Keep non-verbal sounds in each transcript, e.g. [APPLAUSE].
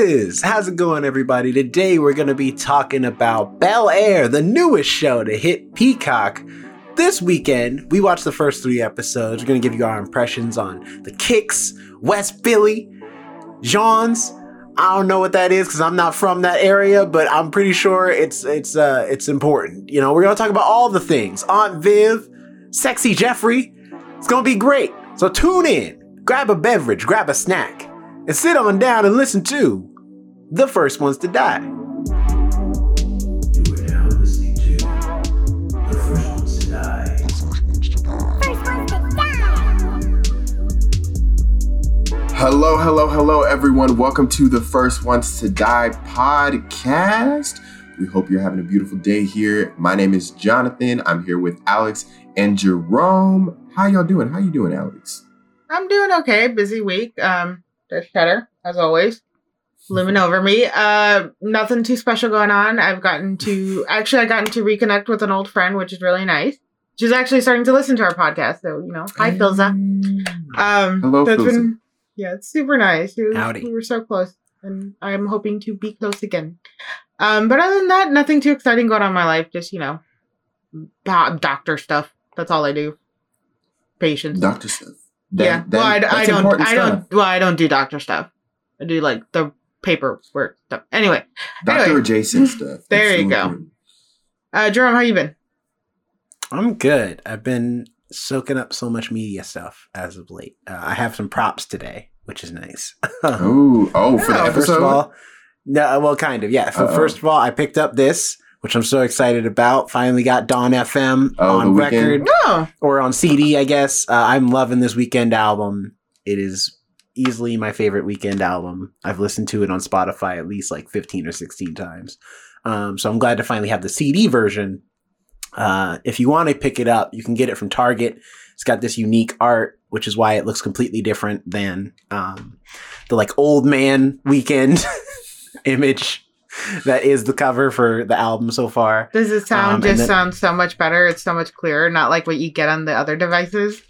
is? How's it going, everybody? Today we're going to be talking about Bel Air, the newest show to hit Peacock. This weekend, we watched the first three episodes. We're going to give you our impressions on the Kicks, West Philly, Johns. I don't know what that is because I'm not from that area, but I'm pretty sure it's it's uh it's important. You know, we're gonna talk about all the things. Aunt Viv, sexy Jeffrey. It's gonna be great. So tune in, grab a beverage, grab a snack and sit on down and listen to The First Ones to Die. You are now listening to The First Ones to Die. Hello, hello, hello, everyone. Welcome to the First Ones to Die podcast. We hope you're having a beautiful day here. My name is Jonathan. I'm here with Alex and Jerome. How y'all doing? How you doing, Alex? I'm doing okay. Busy week. Um, there's Cheddar, as always, looming over me. Uh, nothing too special going on. I've gotten to [LAUGHS] actually, I gotten to reconnect with an old friend, which is really nice. She's actually starting to listen to our podcast, so you know, hi Philza. Um, Hello, so it's Philza. been- yeah, it's super nice. It was- Howdy. We were so close, and I'm hoping to be close again. Um, but other than that, nothing too exciting going on in my life. Just you know, do- doctor stuff. That's all I do. Patients. Doctor stuff. That- yeah. that- well, I, I don't. I don't. Well, I don't do doctor stuff. I do like the paperwork stuff. Anyway, Doctor anyway. adjacent [LAUGHS] stuff. There That's you go. important. uh, Jerome, how you been? I'm good. I've been soaking up so much media stuff as of late. Uh, I have some props today, which is nice. [LAUGHS] Oh, oh, for the episode. First of all, no, well, kind of, yeah. So Uh-oh. first of all, I picked up this, which I'm so excited about. Finally got Dawn FM Oh, on record No. or on CD, I guess. Uh, I'm loving this Weeknd album. It is easily my favorite Weeknd album. I've listened to it on Spotify at least like 15 or 16 times. Um, so I'm glad to finally have the CD version. Uh, if you want to pick it up, you can get it from Target. It's got this unique art, which is why it looks completely different than um, the like old man Weeknd [LAUGHS] image that is the cover for the album so far. Does it sound Um, just then- sound so much better? It's so much clearer, not like what you get on the other devices.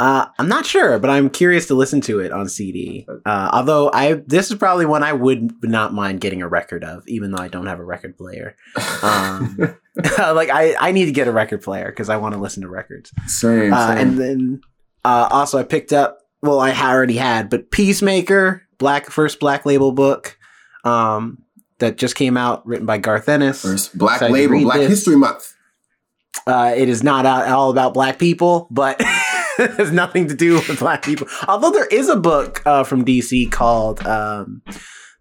Uh, I'm not sure, but I'm curious to listen to it on CD. Uh, although I, this is probably one I would not mind getting a record of, even though I don't have a record player. Um, [LAUGHS] [LAUGHS] like I, I need to get a record player because I want to listen to records. same, Uh, same. and then uh, also I picked up. Well, I already had, but Peacemaker, black first black label book, um, that just came out, written by Garth Ennis. First, Black Label, Black this. History Month. Uh, it is not all about black people, but [LAUGHS] [LAUGHS] has nothing to do with black people. Although there is a book uh, from DC called um,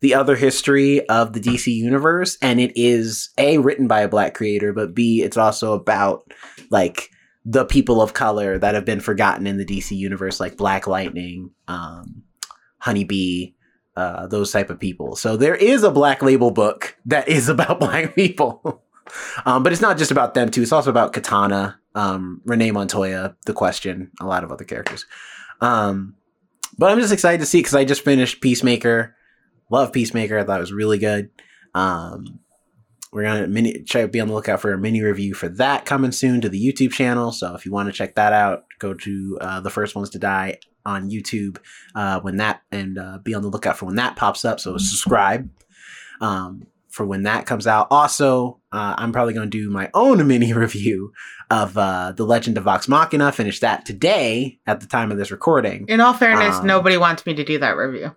"The Other History of the DC Universe," and it is a written by a black creator, but b it's also about like the people of color that have been forgotten in the DC universe, like Black Lightning, um, Honeybee. Uh, those type of people. So there is a black label book that is [LAUGHS] about [LAUGHS] black people. Um, but it's not just about them too. It's also about Katana, um, Renee Montoya, The Question, a lot of other characters. Um, but I'm just excited to see because I just finished Peacemaker. Love Peacemaker. I thought it was really good. Um, we're gonna mini try be on the lookout for a mini review for that coming soon to the YouTube channel. So if you want to check that out, go to uh, the first ones to die on YouTube uh, when that and uh, be on the lookout for when that pops up. So subscribe um, for when that comes out. Also, uh, I'm probably going to do my own [LAUGHS] mini review of uh, the Legend of Vox Machina. Finish that today at the time of this recording. In all fairness, Um, nobody wants me to do that review.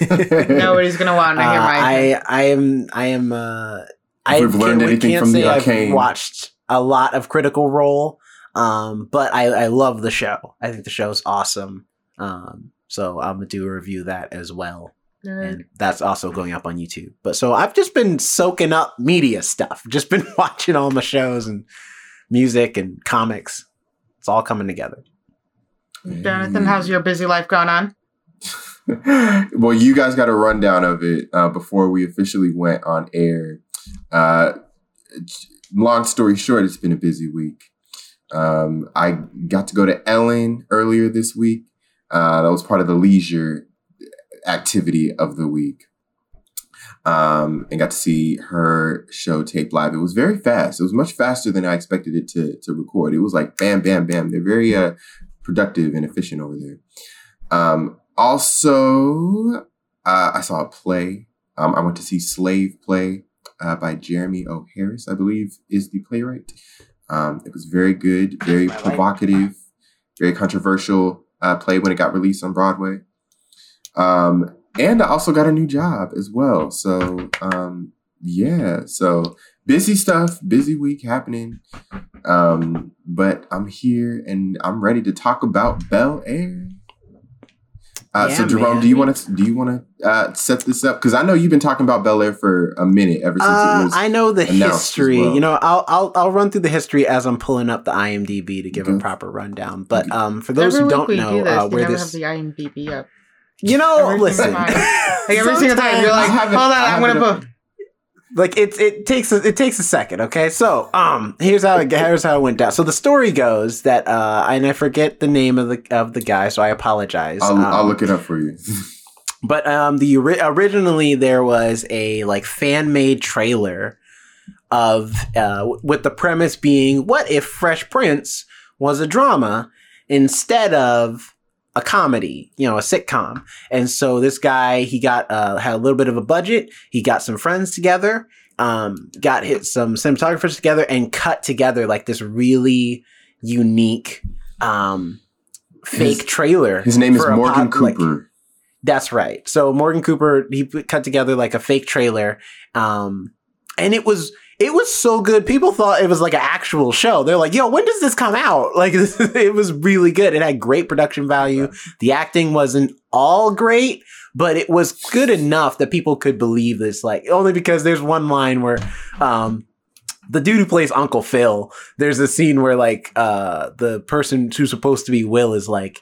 [LAUGHS] Nobody's gonna want to hear Uh, my. I I am I am uh I We've learned can't, anything can't from say the I've watched a lot of Critical Role, um, but I I love the show. I think the show's awesome. Um, so I'm gonna do a review of that as well, Nerd. and that's also going up on YouTube. But so I've just been soaking up media stuff. [LAUGHS] Just been [LAUGHS] watching all my shows and music and comics. It's all coming together. Jonathan, how's your busy life going on? [LAUGHS] well, you guys got a rundown of it uh, before we officially went on air. Uh, long story short, it's been a busy week. Um, I got to go to Ellen earlier this week. Uh, that was part of the leisure activity of the week. Um, and got to see her show tape live. It was very fast. It was much faster than I expected it to to record. It was like bam, bam, bam. They're very uh, productive and efficient over there. Um, also, uh, I saw a play. Um, I went to see Slave Play uh, by Jeremy O. Harris, I believe, is the playwright. Um, it was very good, very provocative, very controversial uh, play when it got released on Broadway. Um, and I also got a new job as well. So um, yeah, so busy stuff, busy week happening. Um, but I'm here and I'm ready to talk about Bel Air. Uh, Yeah, so Jerome, man. do you want to do you want to uh, set this up? Because I know you've been talking about Bel Air for a minute ever since it Uh, was. I know the history. well. You know, I'll I'll I'll run through the history as I'm pulling up the IMDb to give a proper rundown. But um, for those Every who don't know do this, uh, you where never this, have the IMDb up. You know, every listen, time. Like [LAUGHS] every single time, you're like, hold on, I I'm gonna haven't- put. like it it takes a, it takes a second okay so um here's how it here's how it went down so the story goes that uh and i forget the name of the of the guy so i apologize I'll, I'll Um, look it up for you. [LAUGHS] but um the originally there was a like fan made trailer of uh with the premise being what if fresh prince was a drama instead of a comedy you know a sitcom and so this guy he got uh had a little bit of a budget he got some friends together um got hit some cinematographers together and cut together like this really unique um fake His- trailer His name is Morgan pod- like- Cooper. that's right. So Morgan Cooper he put- cut together like a fake trailer, um, and it was it was so good. People thought it was like an actual show. They're like, "Yo, when does this come out?" [LAUGHS] Like [LAUGHS] it was really good. It had great production value. The acting wasn't all great, but it was good enough that people could believe this. Like only because there's one line where. Um, the dude who plays Uncle Phil, there's a scene where like uh the person who's supposed to be Will is like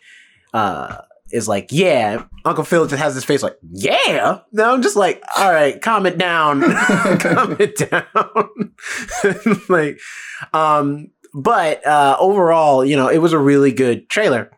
uh is like, yeah, Uncle Phil just has his face like, yeah. No, I'm just like, all right, calm it down. [LAUGHS] calm it down. [LAUGHS] like, um, but uh overall, you know, it was a really good trailer.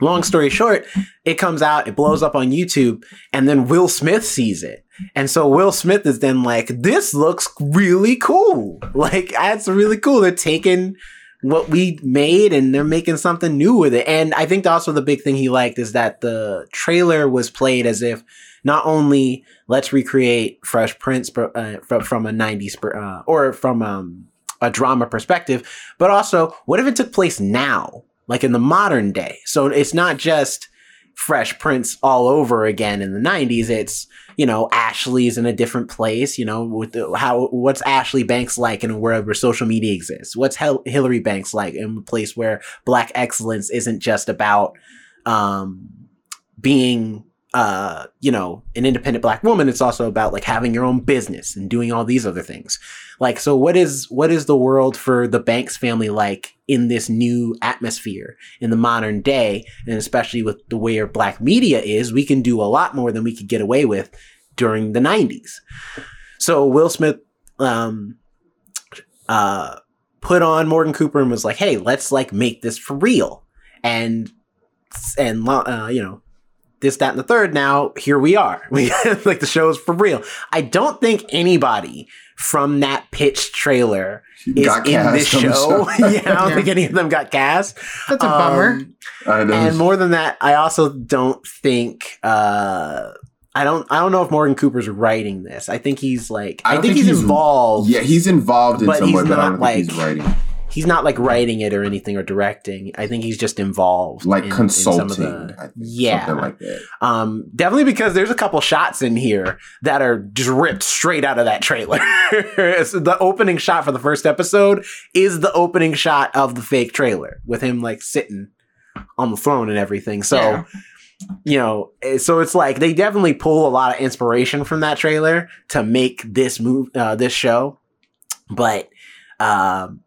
Long story short, it comes out, it blows up on YouTube, and then Will Smith sees it. And so Will Smith is then like, this looks really cool. Like, that's really cool. They're taking what we made and they're making something new with it. And I think also the big thing he liked is that the trailer was played as if not only let's recreate Fresh Prince uh, from, a 90s uh, or from um, a drama perspective, but also what if it took place now, like in the modern day? So it's not just Fresh Prince all over again in the 90s. It's, you know, Ashley's in a different place, you know, with the, how, what's Ashley Banks like in a world where social media exists? What's Hel- Hillary Banks like in a place where black excellence isn't just about, um, being, uh, you know, an independent black woman. It's also about like having your own business and doing all these other things. Like, so what is, what is the world for the Banks family like in this new atmosphere in the modern day? And especially with the way our black media is, we can do a lot more than we could get away with during the 90s. So Will Smith, um, uh, put on Morgan Cooper and was like, "Hey, let's like make this for real." And and uh, you know, this, that, and the third. Now here we are. [LAUGHS] We like the show is for real. I don't think anybody from that pitch trailer is Got in this show. show. [LAUGHS] yeah, I don't Yeah. think any of them got cast. That's a bummer. Um, I know. and more than that, I also don't think uh I don't I don't know if Morgan Cooper's writing this. I think he's like I I, think, think he's, he's- involved. yeah, he's involved in But some he's way, but I not, don't think he's like- writing. He's not like writing it or anything or directing. I think he's just involved. Like in- in some of consulting, the- think, yeah. something like that. Um, definitely because there's a couple shots in here that are just ripped straight out of that trailer. [LAUGHS] So the opening shot for the first episode is the opening shot of the fake trailer with him like sitting on the throne and everything. So, Yeah. you know, eh, so it's like they definitely pull a lot of inspiration from that trailer to make this move, uh, this show. But, um,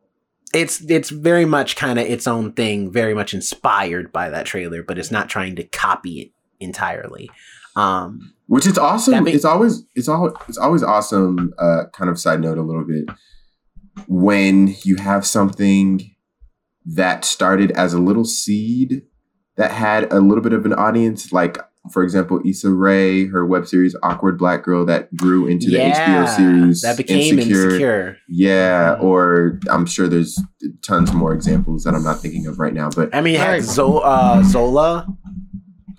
it's it's very much kind of its own thing, very much inspired by that trailer, but it's not trying to copy it entirely. Um, Which is awesome. It's always it's always it's always awesome. Uh, kind of side note a little bit when you have something that started as a little seed that had a little bit of an audience, like for example, Issa Rae, her web series "Awkward Black Girl" that grew into the HBO series that became insecure. Yeah, Mhm. or I'm sure there's tons more examples that I'm not thinking of right now. But I mean, it had Zo- uh, Zola.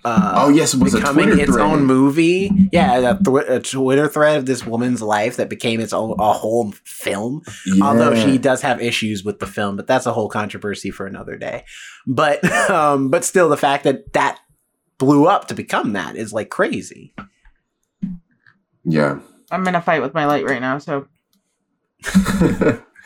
uh, oh yes, it was a becoming Twitter its thread. own movie. Yeah, a, th- a Twitter thread of this woman's life that became its own a whole film. Although she does have issues with the film, but that's a whole controversy for another day. But [LAUGHS] um, but still, the fact that that blew up to become that is like crazy. yeah. I'm in a fight with my light right now, so [LAUGHS]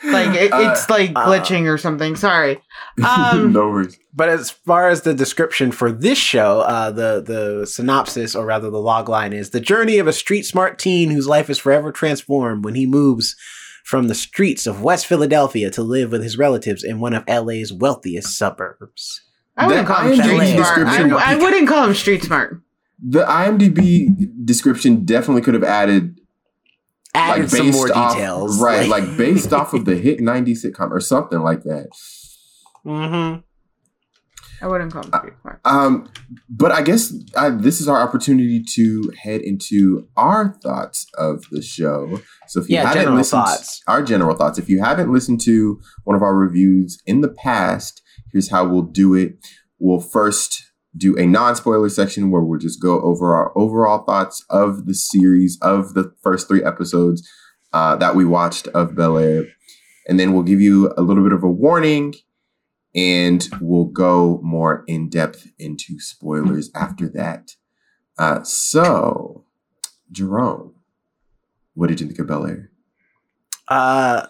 like it, Uh, it's like uh, glitching or something. Sorry. [LAUGHS] Um, no worries. But as far as the description for this show, uh, the the synopsis, or rather the log line, is the journey of a street smart teen whose life is forever transformed when he moves from the streets of West Philadelphia to live with his relatives in one of LA's wealthiest suburbs. I wouldn't The call him street smart. I, I wouldn't call him street smart. The IMDb description definitely could have added Added like some more off, details, right? Like based off of the [LAUGHS] hit '90s sitcom or something like that. hmm I wouldn't call him street smart. Um, but I guess uh, this is our opportunity to head into our thoughts of the show. So if you Yeah, haven't listened, thoughts. our general thoughts. If you haven't listened to one of our reviews in the past, here's how we'll do it. We'll first do a non-spoiler section where we'll just go over our overall thoughts of the series of the first three episodes uh, that we watched of Bel Air, and then we'll give you a little bit of a warning and we'll go more in depth into spoilers after that. Uh, so, Jerome, what did you think of Bel Air? Uh,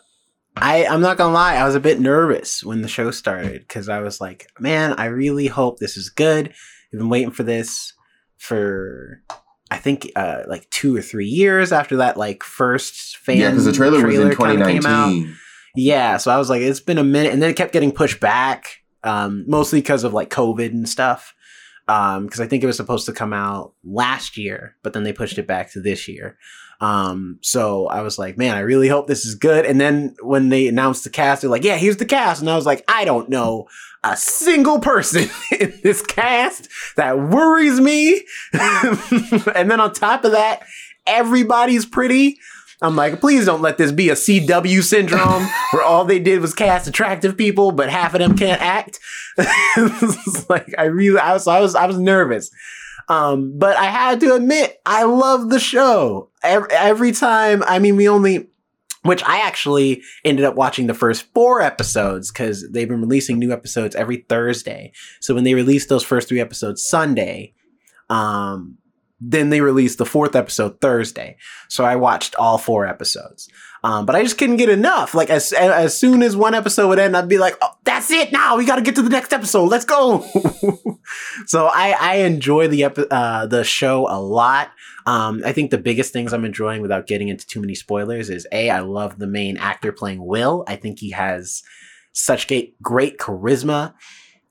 I I'm not gonna lie, I was a bit nervous when the show started because I was like, man, I really hope this is good. I've been waiting for this for I think uh like two or three years after that like first fan yeah, because the trailer, was in came out. 2019. Yeah, so I was like, it's been a minute, and then it kept getting pushed back, um, mostly because of like COVID and stuff. Um, because I think it was supposed to come out last year, but then they pushed it back to this year. Um, so I was like, man, I really hope this is good. And then when they announced the cast, they're like, yeah, here's the cast, and I was like, I don't know a single person [LAUGHS] in this cast that worries me. [LAUGHS] and then on top of that, everybody's pretty. I'm like, please don't let this be a CW syndrome [LAUGHS] where all they did was cast attractive people, but half of them can't act. Like I really, I was, I was, I was nervous. Um, but I had to admit, I love the show. Every, time, I mean, we only, which I actually ended up watching the first four episodes because they've been releasing new episodes every Thursday. So when they released those first three episodes Sunday, um, then they released the fourth episode Thursday. So I watched all four episodes. Um, but I just couldn't get enough. Like as as soon as one episode would end, I'd be like, oh, "That's it! Now we got to get to the next episode. Let's go!" [LAUGHS] so I I enjoy the epi- uh, the show a lot. Um, I think the biggest things I'm enjoying, without getting into too many spoilers, is a I love the main actor playing Will. I think he has such great charisma.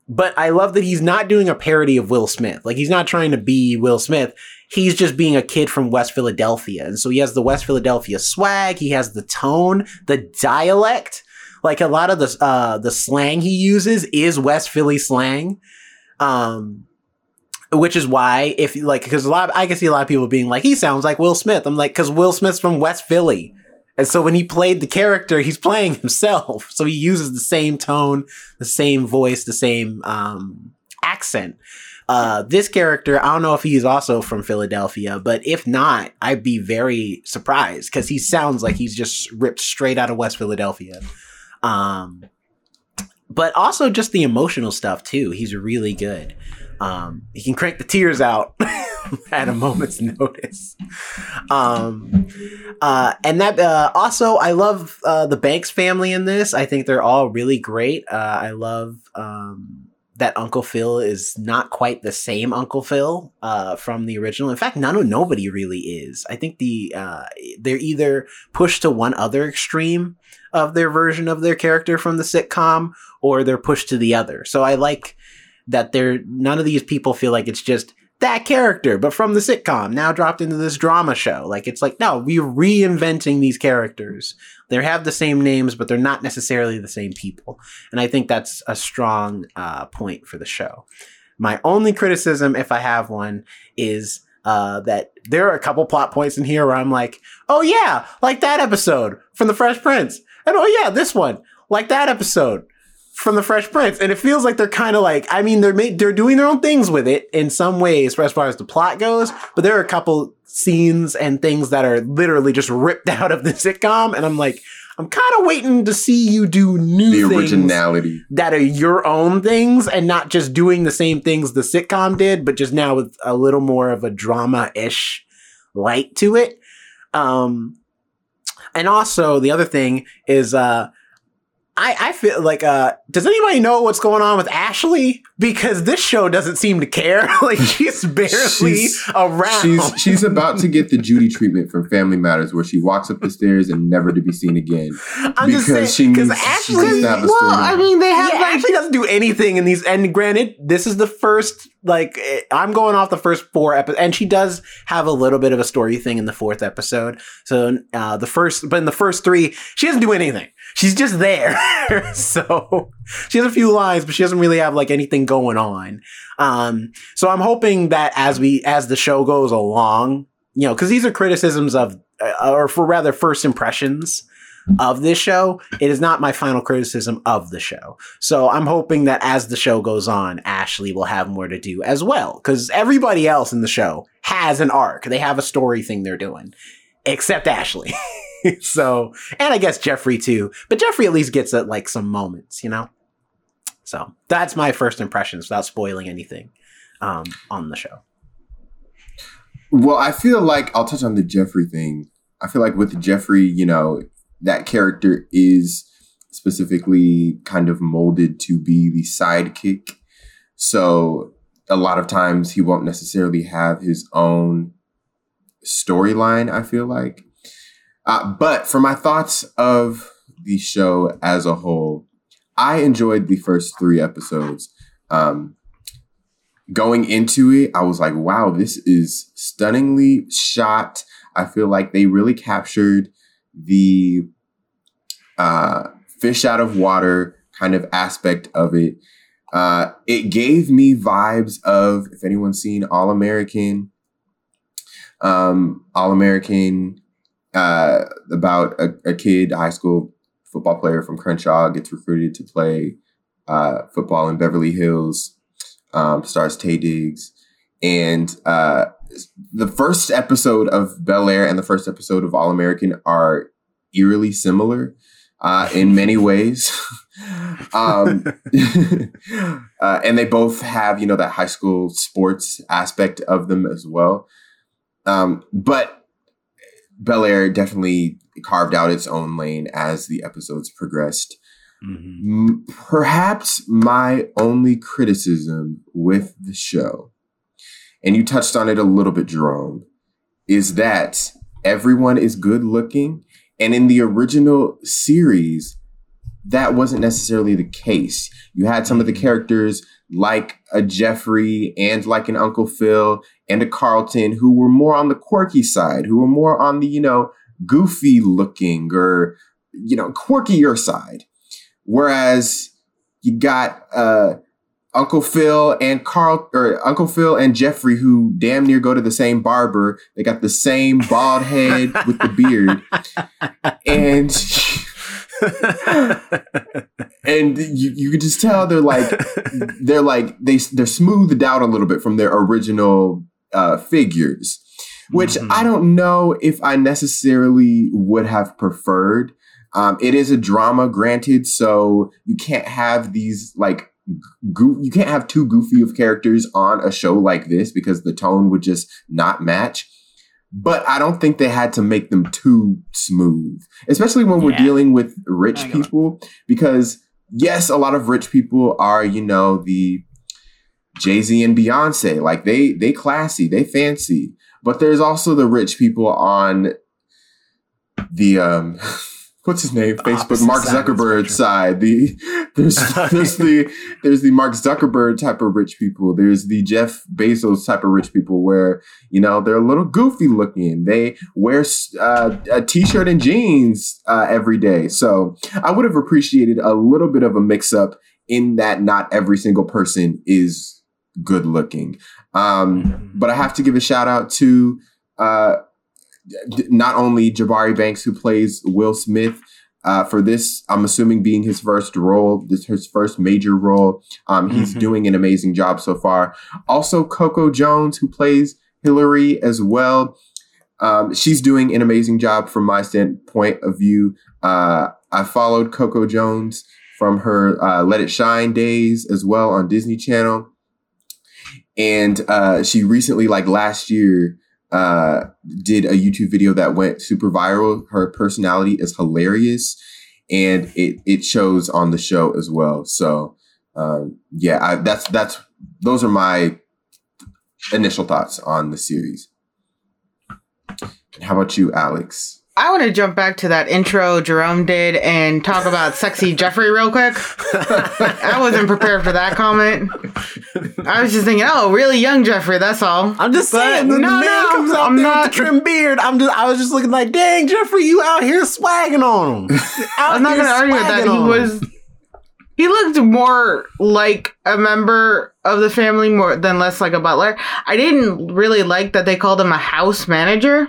But I love that he's not doing a parody of Will Smith. Like he's not trying to be Will Smith he's just being a kid from West Philadelphia. And so he has the West Philadelphia swag, he has the tone, the dialect. Like a lot of the uh the slang he uses is West Philly slang. Um which is why if like because a lot of, I can see a lot of people being like he sounds like Will Smith. I'm like cuz Will Smith's from West Philly. And so when he played the character, he's playing [LAUGHS] himself. So he uses the same tone, the same voice, the same um accent. Uh, this character, I don't know if he's also from Philadelphia, but if not, I'd be very surprised because he sounds like he's just ripped straight out of West Philadelphia. Um, but also just the emotional stuff too. He's really good. Um, he can crank the tears out [LAUGHS] at a moment's notice. Um, uh, and that uh, also, I love uh, the Banks family in this. I think they're all really great. Uh, I love. Um, that Uncle Phil is not quite the same Uncle Phil uh, from the original. In fact, none of nobody really is. I think the uh, they're either pushed to one other extreme of their version of their character from the sitcom, or they're pushed to the other. So I like that they're none of these people feel like it's just that character, but from the sitcom now dropped into this drama show. Like it's like no, we're reinventing these characters. They have the same names, but they're not necessarily the same people. And I think that's a strong uh, point for the show. My only criticism, if I have one, is uh, that there are a couple plot points in here where I'm like, oh yeah, like that episode from The Fresh Prince. And oh yeah, this one, like that episode from the Fresh Prince, and it feels like they're kind of like I mean they're ma- they're doing their own things with it in some ways as far as the plot goes, but there are a couple scenes and things that are literally just ripped [LAUGHS] out of the sitcom, and I'm like. I'm kind of waiting to see you do new The things originality. that are your own things and not just doing the same things the sitcom did, but just now with a little more of a drama ish light to it. Um, and also the other thing is, uh, I, I feel like, uh, does anybody know what's going on with Ashley? Because this show doesn't seem to care. [LAUGHS] like she's barely She's- around. She's she's about to get the Judy treatment from Family Matters, where she walks up the stairs and never to be seen again. I'm just because saying, she because needs- she Ashley, needs to have a well. I mean, they have yeah, like Ashley doesn't do anything in these. And granted, this is the first. Like eh, I'm going off the first four episodes, and she does have a little bit of a story thing in the fourth episode. So uh, the first, but in the first three, she doesn't do anything. She's just there. [LAUGHS] so she has a few lines, but she doesn't really have like anything going on. Um, so I'm hoping that as we as the show goes along, you know, because these are criticisms of, uh, or for rather first impressions of this show. It is not my final criticism of the show. So I'm hoping that as the show goes on, Ashley will have more to do as well. Because everybody else in the show has an arc. They have a story thing they're doing, except Ashley. [LAUGHS] [LAUGHS] so, and I guess Jeffrey too. But Jeffrey at least gets at like some moments, you know? So that's my first impressions without spoiling anything um, on the show. Well, I feel like I'll touch on the Jeffrey thing. I feel like with Jeffrey, you know, that character is specifically kind of molded to be the sidekick. So a lot of times he won't necessarily have his own storyline, I feel like. Uh, but for my thoughts of the show as a whole, I enjoyed the first three episodes. Um, going into it, I was like, wow, this is stunningly shot. I feel like they really captured the uh, fish out of water kind of aspect of it. Uh, it gave me vibes of, if anyone's seen All American, um, All American, uh, about a, a kid, a high school football player from Crenshaw, gets recruited to play uh, football in Beverly Hills um, stars Taye Diggs, and uh, the first episode of Bel Air and the first episode of All American are eerily similar uh, in many ways. [LAUGHS] um, [LAUGHS] uh, and they both have, you know, that high school sports aspect of them as well. Um, but Bel Air definitely carved out its own lane as the episodes progressed. Mm-hmm. M- Perhaps my only criticism with the show, and you touched on it a little bit, Jerome, is that everyone is good looking. And in the original series, that wasn't necessarily the case. You had some of the characters like a Jeffrey and like an Uncle Phil and a Carlton who were more on the quirky side, who were more on the, you know, goofy looking or, you know, quirkier side. Whereas you got uh, Uncle Phil and Carl or Uncle Phil and Jeffrey who damn near go to the same barber. They got the same bald head [LAUGHS] with the beard. And [LAUGHS] and you, you could just tell they're like [LAUGHS] they're like they they're smoothed out a little bit from their original uh, figures, which Mhm. I don't know if I necessarily would have preferred. Um, it is a drama, granted, so you can't have these like goo- you can't have too goofy of characters on a show like this because the tone would just not match. But I don't think they had to make them too smooth, especially when we're dealing with rich it. people. Because yes, a lot of rich people are, you know, the Jay Z and Beyonce. Like they they classy, they fancy. But there's also the rich people on the um [LAUGHS] what's his name? Facebook Mark side of the Zuckerberg side. The [LAUGHS] there's [LAUGHS] there's the there's the Mark Zuckerberg type of rich people. There's the Jeff Bezos type of rich people where you know they're a little goofy looking. They wear uh, a t-shirt and jeans uh, every day. So I would have appreciated a little bit of a mix up in that not every single person is good looking. Um, but I have to give a shout out to uh, not only Jabari Banks who plays Will Smith, uh, for this. I'm assuming being his first role, this his first major role. Um, he's Mhm. doing an amazing job so far. Also, Coco Jones, who plays Hillary as well. Um, she's doing an amazing job from my standpoint of view. Uh, I followed Coco Jones from her uh, Let It Shine days as well on Disney Channel. And uh, she recently, like last year, uh, did a YouTube video that went super viral. Her personality is hilarious, and it it shows on the show as well. So, um, yeah, I, that's that's those are my initial thoughts on the series. How about you, Alex? I want to jump back to that intro Jerome did and talk about sexy Jeffrey real quick. I wasn't prepared for that comment. I was just thinking, oh, really young Jeffrey, that's all. I'm just But saying, the no, man no, comes out I'm there not- with the trim beard. I'm just, I was just looking like, dang, Jeffrey, you out here swagging on him. [LAUGHS] I'm not going to argue with that. He was. He looked more like a member of the family more than less like a butler. I didn't really like that they called him a house manager.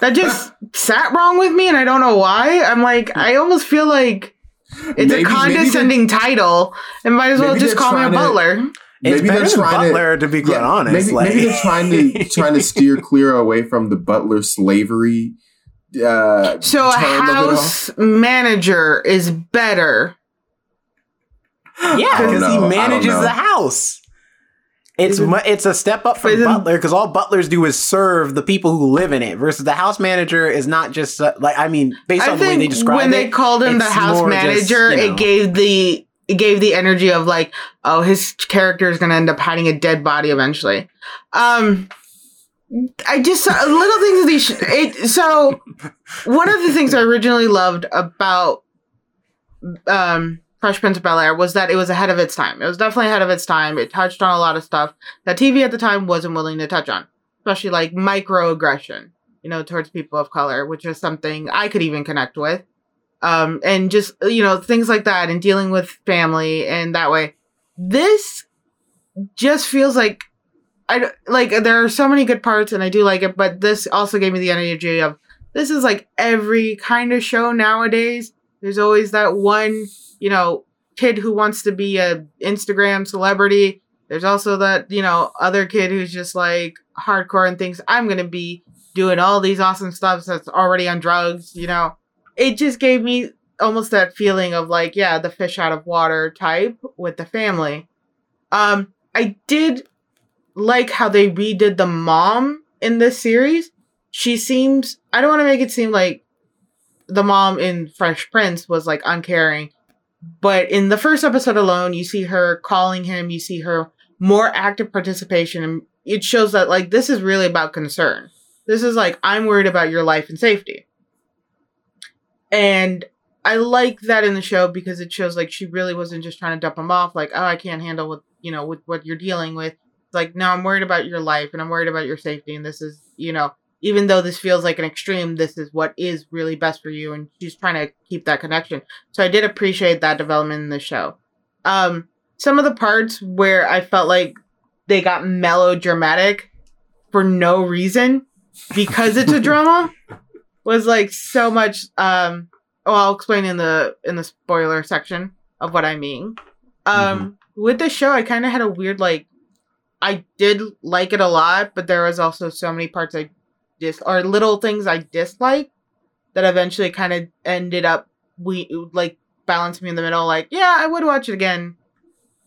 That just sat wrong with me, and I don't know why. I'm like, I almost feel like it's Maybe- maybe a condescending title, and might as well just call me a trying to- butler. It's Maybe better they're than trying to- to, be quite Yeah, honest. Maybe, like- maybe they're trying to trying to steer clear away from the butler slavery. Uh, So a term of it all. house manager is better. yeah, because he know. I don't manages the house. It's mu- it's a step up from butler because all butlers do is serve the people who live in it. Versus the house manager is not just uh, like I mean, based I on the way they describe when it, When they called him the house more just, manager, you know- it gave the it gave the energy of like, oh, his character is gonna end up hiding a dead body eventually. Um, I just saw little things. These sh- it so one of the things I originally loved about um Fresh Prince of Bel Air was that it was ahead of its time. It was definitely ahead of its time. It touched on a lot of stuff that TV at the time wasn't willing to touch on, especially like microaggression, you know, towards people of color, which is something I could even connect with. Um, and just, you know, things like that and dealing with family and that way. This just feels like I like there are so many good parts and I do like it, but this also gave me the energy of this is like every kind of show nowadays. There's always that one, you know, kid who wants to be a Instagram celebrity. There's also that, you know, other kid who's just like hardcore and thinks I'm going to be doing all these awesome stuff that's already on drugs, you know. It just gave me almost that feeling of like, yeah, the fish out of water type with the family. Um I did like how they redid the mom in this series. She seems I don't want to make it seem like the mom in Fresh Prince was like uncaring, but in the first episode alone, you see her calling him, you see her more active participation, and it shows that like this is really about concern. This is like I'm worried about your life and safety. And I like that in the show because it shows like she really wasn't just trying to dump him off, like, oh, I can't handle what you know with what you're dealing with. Like, no, I'm worried about your life and I'm worried about your safety, and this is, you know, even though this feels like an extreme, this is what is really best for you, and she's trying to keep that connection. So I did appreciate that development in the show. Um, some of the parts where I felt like they got melodramatic for no reason because it's a [LAUGHS] drama was like so much um well I'll explain in the in the spoiler section of what I mean. Um with the show I kind of had a weird like I did like it a lot, but there was also so many parts I dis or little things I dislike that eventually kind of ended up we like balancing me in the middle like yeah, I would watch it again.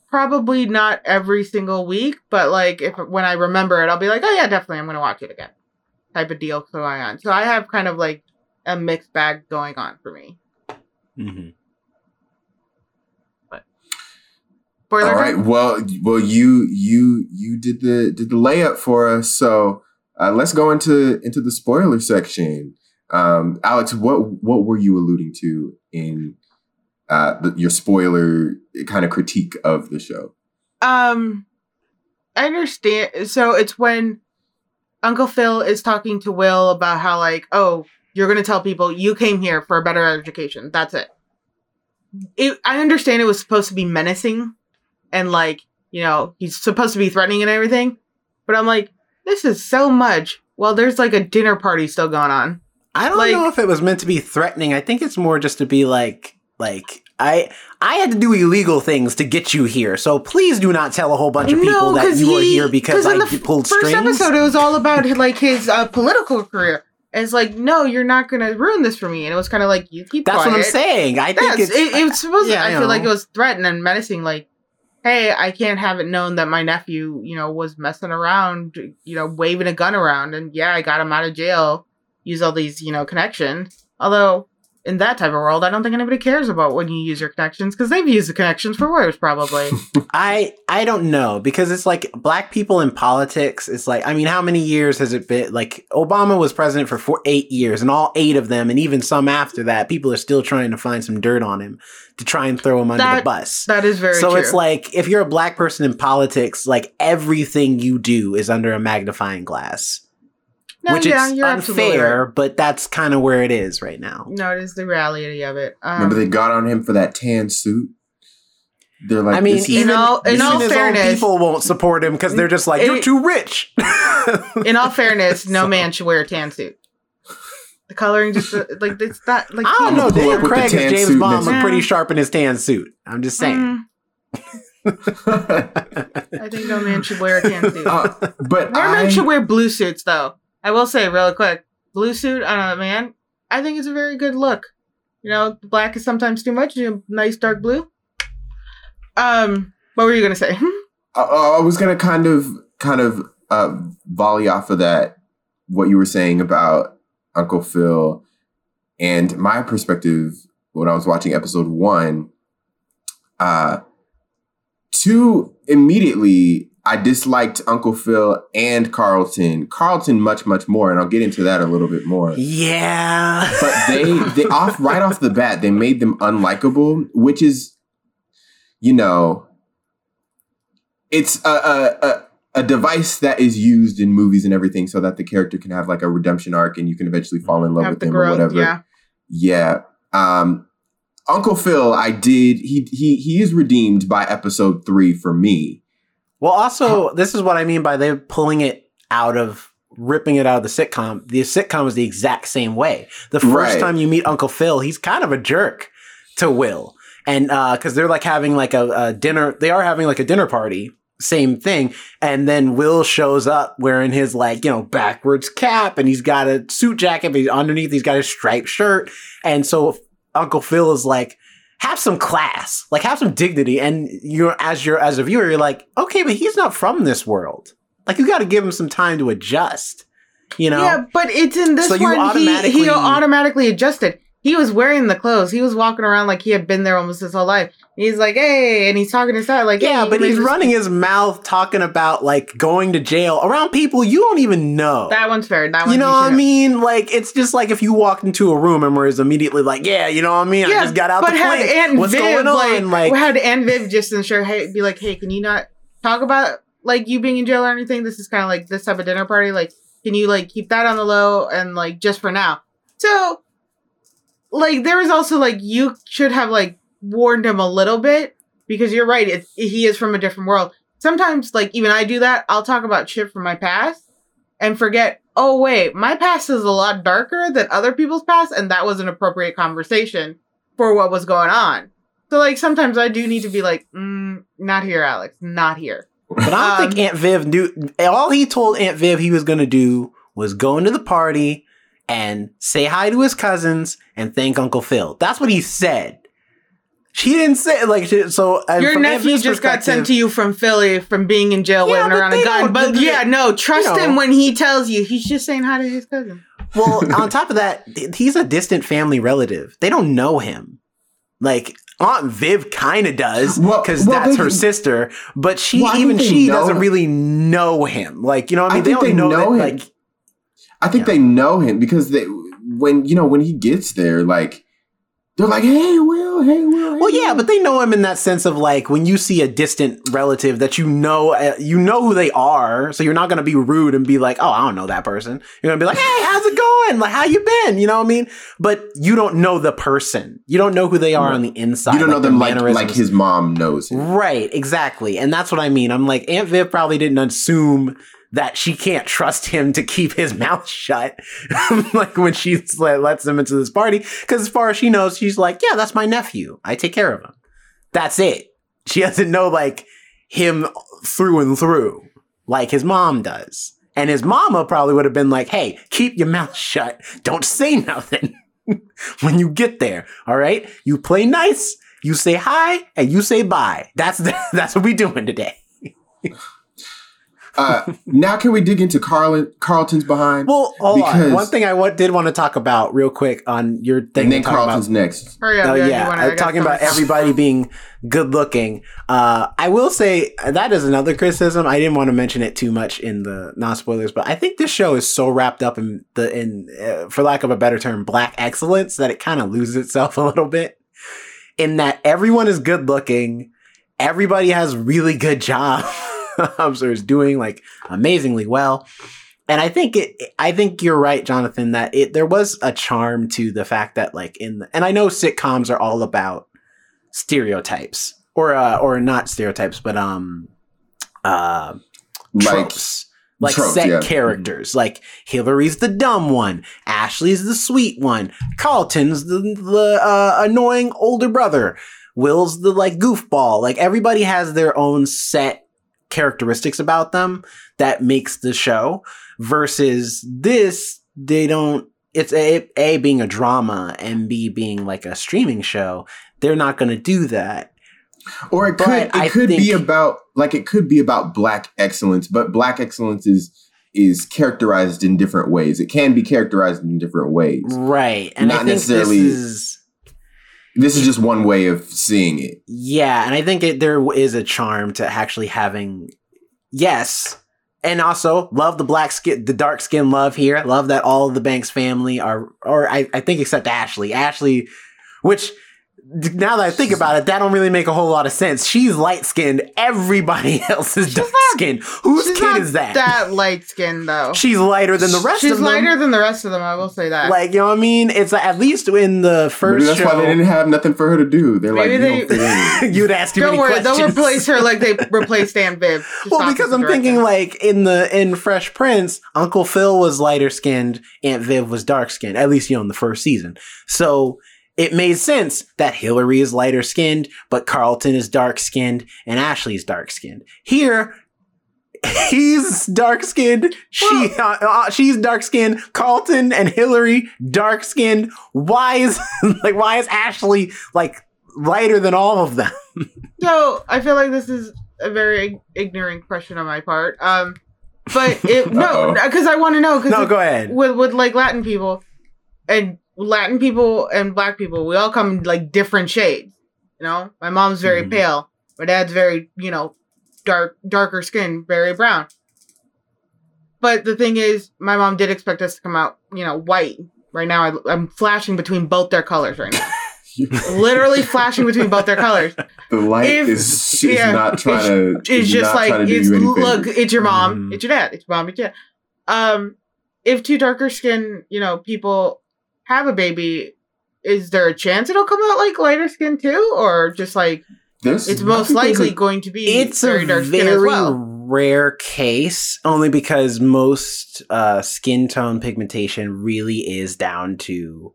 Probably not every single week, but like if when I remember it, I'll be like, oh yeah, definitely, I'm gonna watch it again, type of deal going on. So I have kind of like a mixed bag going on for me. Mhm. Spoiler All right. Well, well, you you you did the did the layup for us. So uh, let's go into into the spoiler section. Um, Alex, what what were you alluding to in uh, the, your spoiler kind of critique of the show? Um, I understand. So it's when Uncle Phil is talking to Will about how like, oh, you're gonna tell people you came here for a better education. That's it. It. I understand it was supposed to be menacing, and like, you know, he's supposed to be threatening and everything. But I'm like, this is so much. Well, there's like a dinner party still going on. I don't Like- know if it was meant to be threatening. I think it's more just to be like, like I I had to do illegal things to get you here. So please do not tell a whole bunch of people that you are here because I the pulled first strings. episode, it was all about like his uh, political career. And it's like, no, you're not gonna ruin this for me. And it was kind of like, you keep. That's what I'm saying. I think it's it, it was supposed. yeah, to, I I feel like it was threatening and menacing. Like, hey, I can't have it known that my nephew, you know, was messing around, you know, waving a gun around, and yeah, I got him out of jail. Use all these, you know, connections. Although in that type of world, I don't think anybody cares about when you use your connections because they've used the connections for worse, probably. [LAUGHS] I I don't know because it's like black people in politics. It's like I mean, how many years has it been? Like Obama was president for four, eight years, and all eight of them, and even some after that, people are still trying to find some dirt on him to try and throw him under the bus. that is very so true. it's like if you're a black person in politics, like everything you do is under a magnifying glass, no, which yeah, is you're unfair, right. but that's kind of where it is right now. No, it is the reality of it. Um, Remember they got on him for that tan suit. They're like, I mean, this is- even, In all- in even all his fairness- own people won't support him because they're just like, you're It- too rich. [LAUGHS] in all fairness, no So- man should wear a tan suit. The coloring just uh, like it's not like I don't know. Daniel up the Craig tan as James Bond next- look pretty sharp in his tan suit. I'm just saying. Mm, [LAUGHS] I think no man should wear a tan suit. Uh, but no I, man should wear blue suits though. I will say really quick, blue suit on a man, I think it's a very good look. You know, black is sometimes too much. You nice dark blue. Um, what were you gonna say? [LAUGHS] I, I was gonna kind of kind of uh, volley off of that what you were saying about Uncle Phil and my perspective when I was watching episode one. Uh, two immediately, I disliked Uncle Phil and Carlton. Carlton much much more, and I'll get into that a little bit more. Yeah. but [LAUGHS] they they off right off the bat they made them unlikable which is you know it's a, a, a, a device that is used in movies and everything so that the character can have like a redemption arc and you can eventually fall in love Have with the him or whatever yeah. yeah um uncle phil i did he he he is redeemed by episode three for me well, also, this is what I mean by they pulling it out of ripping it out of the sitcom. The sitcom is the exact same way. The first Right. time you meet Uncle Phil, he's kind of a jerk to Will, and uh, because they're like having like a, a dinner, they are having like a dinner party. Same thing. And then Will shows up wearing his like, you know, backwards cap and he's got a suit jacket, but he's underneath he's got a striped shirt. And so Uncle Phil is like, have some class, like have some dignity. And you're as you're as a viewer, you're like, okay, but he's not from this world. Like you got to give him some time to adjust. You know, Yeah, but it's in this So you one. He, automatically- he automatically adjusted. He was wearing the clothes. He was walking around like he had been there almost his whole life. He's like, "Hey," and he's talking to his side like, yeah, hey, but he's running his mouth talking about like going to jail around people you don't even know. That one's fair. That one, you know what I mean? Like it's just like if you walked into a room and was immediately like, "Yeah, you know what I mean? I just got out but the plane. Aunt What's Viv, going on?" Like, Like, had Aunt Viv just ensure, hey, be like, hey, can you not talk about like you being in jail or anything? This is kind of like this type of dinner party. Like, can you like keep that on the low and like just for now? So, like, there was also like you should have like warned him a little bit because you're right. It, he is from a different world. Sometimes, like even I do that. I'll talk about shit from my past and forget. Oh wait, my past is a lot darker than other people's past, and that was an appropriate conversation for what was going on. So like sometimes I do need to be like, mm, not here, Alex, not here. but I don't um, think Aunt Viv knew. All he told Aunt Viv he was going to do was go into the party and say hi to his cousins and thank Uncle Phil. That's what he said. She didn't say like she- so. and Your nephew just got sent to you from Philly from being in jail Yeah, waving around a gun. But they- yeah, no, trust you know. him when he tells you. He's just saying hi to his cousin. Well, [LAUGHS] on top of that, he's a distant family relative. They don't know him. Like Aunt Viv kind of does because well, that's they- her sister, but she Well, even she know- doesn't really know him. Like you know, what I I mean, they think don't they know, know that, him. Like I think Yeah. they know him because they when you know when he gets there, like they're like, "Hey, Will, hey, Will." Hey, Well, yeah, Will." but they know him in that sense of like when you see a distant relative that you know, uh, you know who they are, so you're not gonna be rude and be like, "Oh, I don't know that person." You're gonna be like, "Hey, how's it going? Like, how you been?" You know what I mean? But you don't know the person. You don't know who they are on the inside. you don't know them like like his mom knows him. Right, exactly, and that's what I mean. I'm like, Aunt Viv probably didn't assume that she can't trust him to keep his mouth shut. [LAUGHS] like when she lets him into this party, because as far as she knows, she's like, yeah, that's my nephew. I take care of him. That's it. She [LAUGHS] doesn't know like him through and through, like his mom does. And his mama probably would have been like, hey, keep your mouth shut. Don't say [LAUGHS] nothing when you get there. All right. You play nice, you say hi, and you say bye. That's, the, that's what we doing today. Uh, now can we dig into Carlton, Carlton's behind? Well, hold because, on. One thing I w- did want to talk about real quick on your thing. And then Carlton's about, next. Oh yeah, uh, yeah. yeah. talking about everybody being good looking. Uh, I will say that is another criticism. I didn't want to mention it too much in the non spoilers, but I think this show is so wrapped up in the in, uh, for lack of a better term, black excellence that it kind of loses itself [LAUGHS] a little bit. In that everyone is good looking, everybody has really good [LAUGHS] jobs [LAUGHS] so is doing like amazingly well. And I think it, I think you're right, Jonathan, that it, there was a charm to the fact that like in the, and I know sitcoms are all about stereotypes or, uh, or not stereotypes, but, um, uh, tropes. Like, like set yeah. characters, like Hilary's the dumb one, Ashley's the sweet one, Carlton's the, the uh, annoying older brother, Will's the like goofball. Like everybody has their own set characteristics about them that makes the show versus this they don't it's a, a being a drama and b being like a streaming show they're not going to do that. Or it could it I could be about like it could be about black excellence but black excellence is is characterized in different ways. It can be characterized in different ways. Right and not necessarily this is, this is just one way of seeing it. Yeah, and I think it, there is a charm to actually having yes, and also love the black skin, the dark skin love here. Love that all of the Banks family are, or I, I think except Ashley. Ashley, which now that I think about it, that don't really make a whole lot of sense. She's light skinned. Everybody [LAUGHS] else is dark skinned. Whose kid is that? That light skinned though. She's lighter than the rest She's of them. She's lighter than the rest of them. I will say that. Like you know what I mean? It's like, at least in the first. Maybe that's show, why they didn't have nothing for her to do. They're Maybe like, they, [LAUGHS] you would ask too Don't worry, questions. they'll replace her like they [LAUGHS] replaced Aunt Viv. well, because I'm thinking like in the in Fresh Prince, Uncle Phil was lighter skinned, Aunt Viv was dark skinned. At least you know in the first season. So it made sense that Hilary is lighter skinned, but Carlton is dark skinned and Ashley's dark skinned. Here, [LAUGHS] he's dark skinned. She uh, uh, she's dark skinned. Carlton and Hilary dark skinned. Why is [LAUGHS] like why is Ashley like lighter than all of them? [LAUGHS] no, I feel like this is a very ignorant question on my part. Um, but it no because I want to know. Cause no, go ahead. With with like Latin people and Latin people and black people, we all come in like different shades. You know, my mom's very mm-hmm. pale. My dad's very, you know, dark, darker skin, very brown. But the thing is, my mom did expect us to come out, you know, white. Right now, I, am flashing between both their colors right now. [LAUGHS] Literally flashing between both their colors. The light if, is she's yeah, not trying it's, to. It's just like it's look. It's your mom. Mm. It's your dad. It's your mom. It's your dad. Um, if two darker skin, you know, people have a baby, is there a chance it'll come out like lighter skin too, or just like this? It's most likely a, going to be. It's very a very well. rare case, only because most uh, skin tone pigmentation really is down to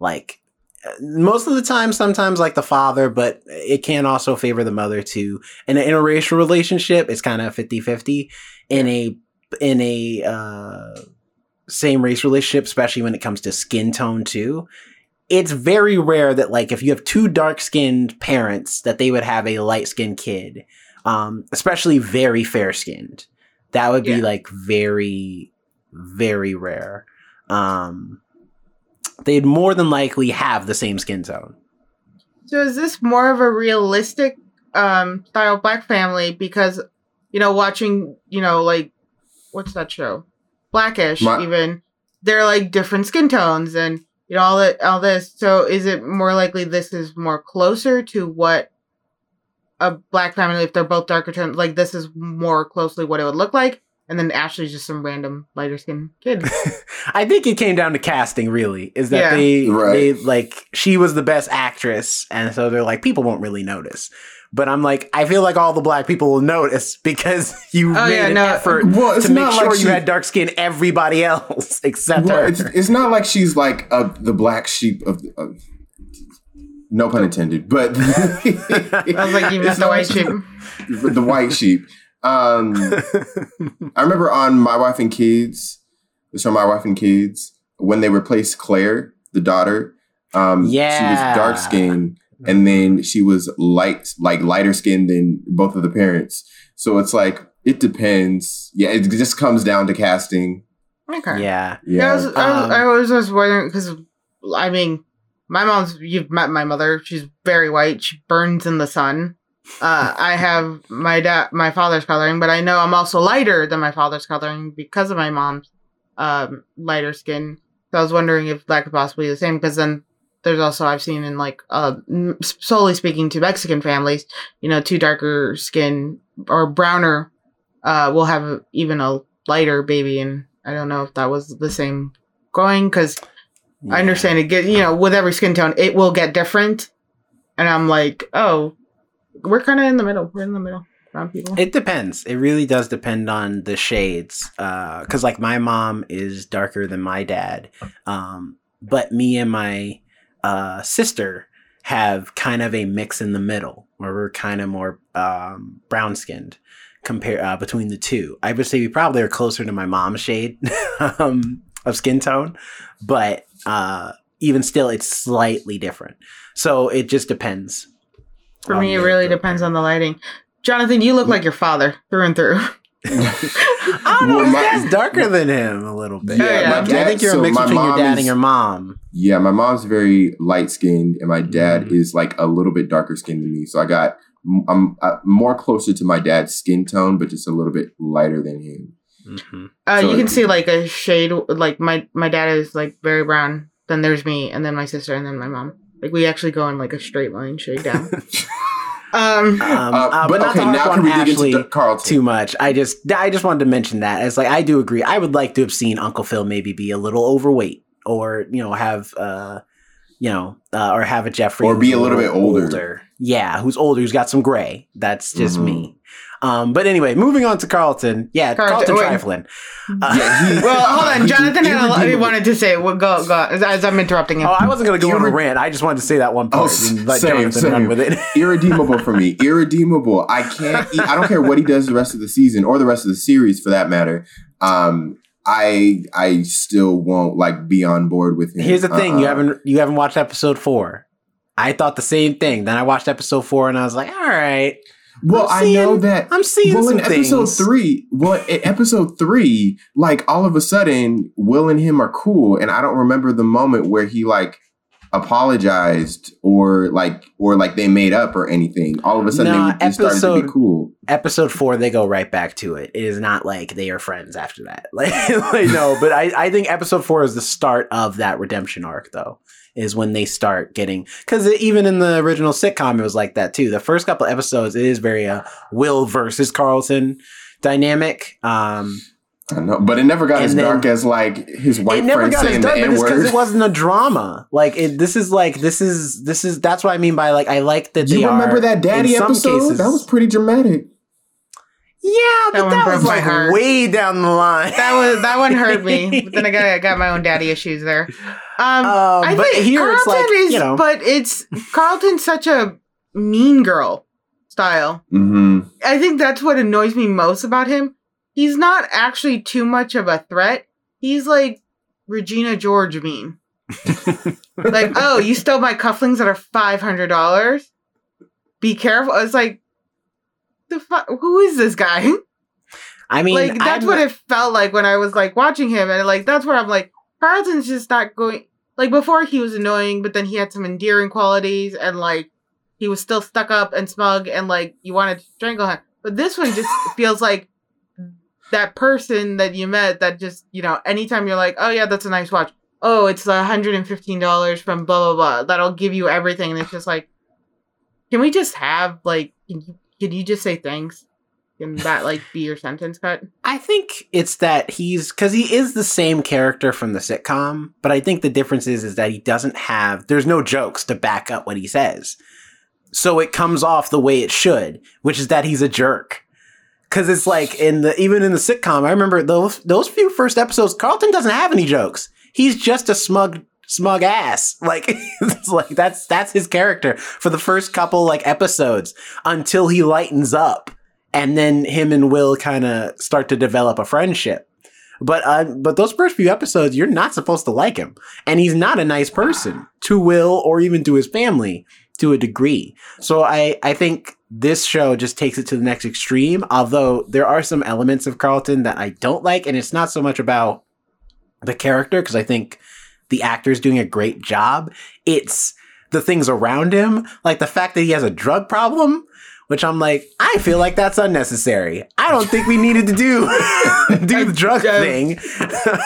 like most of the time, sometimes like the father, but it can also favor the mother too. In an interracial relationship, it's kind of 50 50. In a, in a, uh, same race relationship, especially when it comes to skin tone too. It's very rare that like if you have two dark skinned parents that they would have a light skinned kid, um, especially very fair skinned. That would be yeah. like very, very rare. Um, they'd more than likely have the same skin tone. So is this more of a realistic um, style black family? Because you know, watching you know like what's that show? Blackish My- even they're like different skin tones and you know all that all this so is it more likely this is more closer to what a black family if they're both darker tones like this is more closely what it would look like and then Ashley's just some random lighter skinned kid. [LAUGHS] I think it came down to casting, really. Is that yeah. they right. they like she was the best actress, and so they're like people won't really notice. But I'm like, I feel like all the black people will notice [LAUGHS] because you Oh, made yeah, an no, effort well, to make sure like you had dark skin. Everybody [LAUGHS] else except Well, her. it's, it's not like she's like uh, the black sheep of. Of no pun intended, but [LAUGHS] I was like, you It's meant the white sheep. the white sheep. Um, I remember on My Wife and Kids, the show My Wife and Kids, when they replaced Claire, the daughter. Um, she was dark skinned, and then she was light, like lighter skinned than both of the parents. So it's like it depends. Yeah, it just comes down to casting. Okay. yeah. Yeah, I was, I was, Um, I was just wondering because, I mean, my mom's. You've met my mother. She's very white. She burns in the sun. Uh, I have my dad, my father's coloring, but I know I'm also lighter than my father's coloring because of my mom's um, lighter skin. So I was wondering if that could possibly be the same. Because then there's also I've seen in like uh, solely speaking to Mexican families, you know, two darker skin or browner uh, will have even a lighter baby, and I don't know if that was the same going because I understand it get you know with every skin tone it will get different, and I'm like, oh, we're kind of in the middle. We're in the middle, brown people. It depends. It really does depend on the shades. Because, like, my mom is darker than my dad. Um, but me and my uh, sister have kind of a mix in the middle where we're kind of more um, brown skinned compare uh, between the two. I would say we probably are closer to my mom's shade [LAUGHS] um, of skin tone, but uh, even still, it's slightly different. So it just depends. For me, it really depends on the lighting. Jonathan, you look like your father through and through. [LAUGHS] [LAUGHS] I don't know. Well, his my- dad's darker than him a little bit. Yeah, my I think you're so a mix my between your dad is- and your mom. Yeah, my mom's very light skinned, and my dad Mhm. is like a little bit darker skinned than me. So I got I'm uh, more closer to my dad's skin tone, but just a little bit lighter than him. Mhm. Uh, So you can see like a [LAUGHS] shade. Like my my dad is like very brown. Then there's me, and then my sister, and then my mom. Like we actually go in like a straight line shade down. [LAUGHS] um, Um, Uh, uh, but but not okay, to harp now on can we dig Ashley into Carlton? too much. I just I just wanted to mention that. It's like I do agree. I would like to have seen Uncle Phil maybe be a little overweight, or you know have uh you know uh, or have a Jeffrey Or be who's a little bit older. Yeah, who's older, who's got some gray. That's just Mhm. me. Um, but anyway, moving on to Carlton. Yeah, Carlton, Carlton, wait. trifling. Uh, [LAUGHS] Yeah, well, hold on. Jonathan had a lot he wanted to say. Well, go go. As, as I'm interrupting him. Oh, I wasn't gonna go on a rant. I just wanted to say that one part and let same, Jonathan same. run with it. [LAUGHS] irredeemable for me. Irredeemable. I can't. Eat, I don't care what he does the rest of the season or the rest of the series for that matter. Um, I I still won't like be on board with him. Here's the thing: you Uh-uh. haven't you haven't watched episode four. I thought the same thing. Then I watched episode four, and I was like, "All right, Well, I'm I know that. I'm seeing well, in episode things." three, well, in episode three, like all of a sudden, Will and him are cool, and I don't remember the moment where he like apologized or like or like they made up or anything. All of a sudden, Nah, they, they started to be episode- cool. episode four, they go right back to it. It is not like they are friends after that. [LAUGHS] Like, like no, but I, I think episode four is the start of that redemption arc, though. Is when they start getting because even in the original sitcom, it was like that too. The first couple episodes, it is very uh, Will versus Carlton dynamic. Um, I know, but it never got And as then- dark as like his white it never friend got as saying the done, but N it's because it wasn't a drama. Like it, this is like this is this is that's what I mean by like I like that. You they remember are, that daddy episode? cases- that was pretty dramatic. yeah, That but that was like heart. way down the line. that was that one hurt me. [LAUGHS] But then I got I got my own daddy issues there. Um, Um, I but think here Carlton it's like is, you know, but it's Carlton's such a mean girl style. hmm I think that's what annoys me most about him. He's not actually too much of a threat. He's like Regina George mean. [LAUGHS] like, oh, you stole my cufflinks that are five hundred dollars. Be careful. It's like, the fu- who is this guy? [LAUGHS] I mean, like that's I'm what not- it felt like when I was like watching him, and like that's where I'm like, Carlton's just not going. Like before, he was annoying, but then he had some endearing qualities, and like he was still stuck up and smug, and like you wanted to strangle him. But this one just [LAUGHS] feels like that person that you met that just you know anytime you're like, oh yeah, that's a nice watch. Oh, it's hundred and fifteen dollars from blah blah blah. That'll give you everything, and it's just like, can we just have like, can you, can you just say thanks? Can that like be your sentence cut? I think it's that he's because he is the same character from the sitcom, but I think the difference is is that he doesn't have there's no jokes to back up what he says. so it comes off the way it should, which is that he's a jerk. Cause it's like in the even in the sitcom, I remember those those few first episodes, Carlton doesn't have any jokes. He's just a smug smug ass. [LAUGHS] Like it's like that's that's his character for the first couple like episodes until he lightens up and then him and Will kind of start to develop a friendship. But uh, but those first few episodes, you're not supposed to like him, and he's not a nice person to Will or even to his family to a degree. So I I think this show just takes it to the next extreme. Although there are some elements of Carlton that I don't like, and it's not so much about the character because I think the actor is doing a great job. It's the things around him, like the fact that he has a drug problem which I'm like, I feel like that's unnecessary. I don't think we needed to do [LAUGHS] do the drug thing.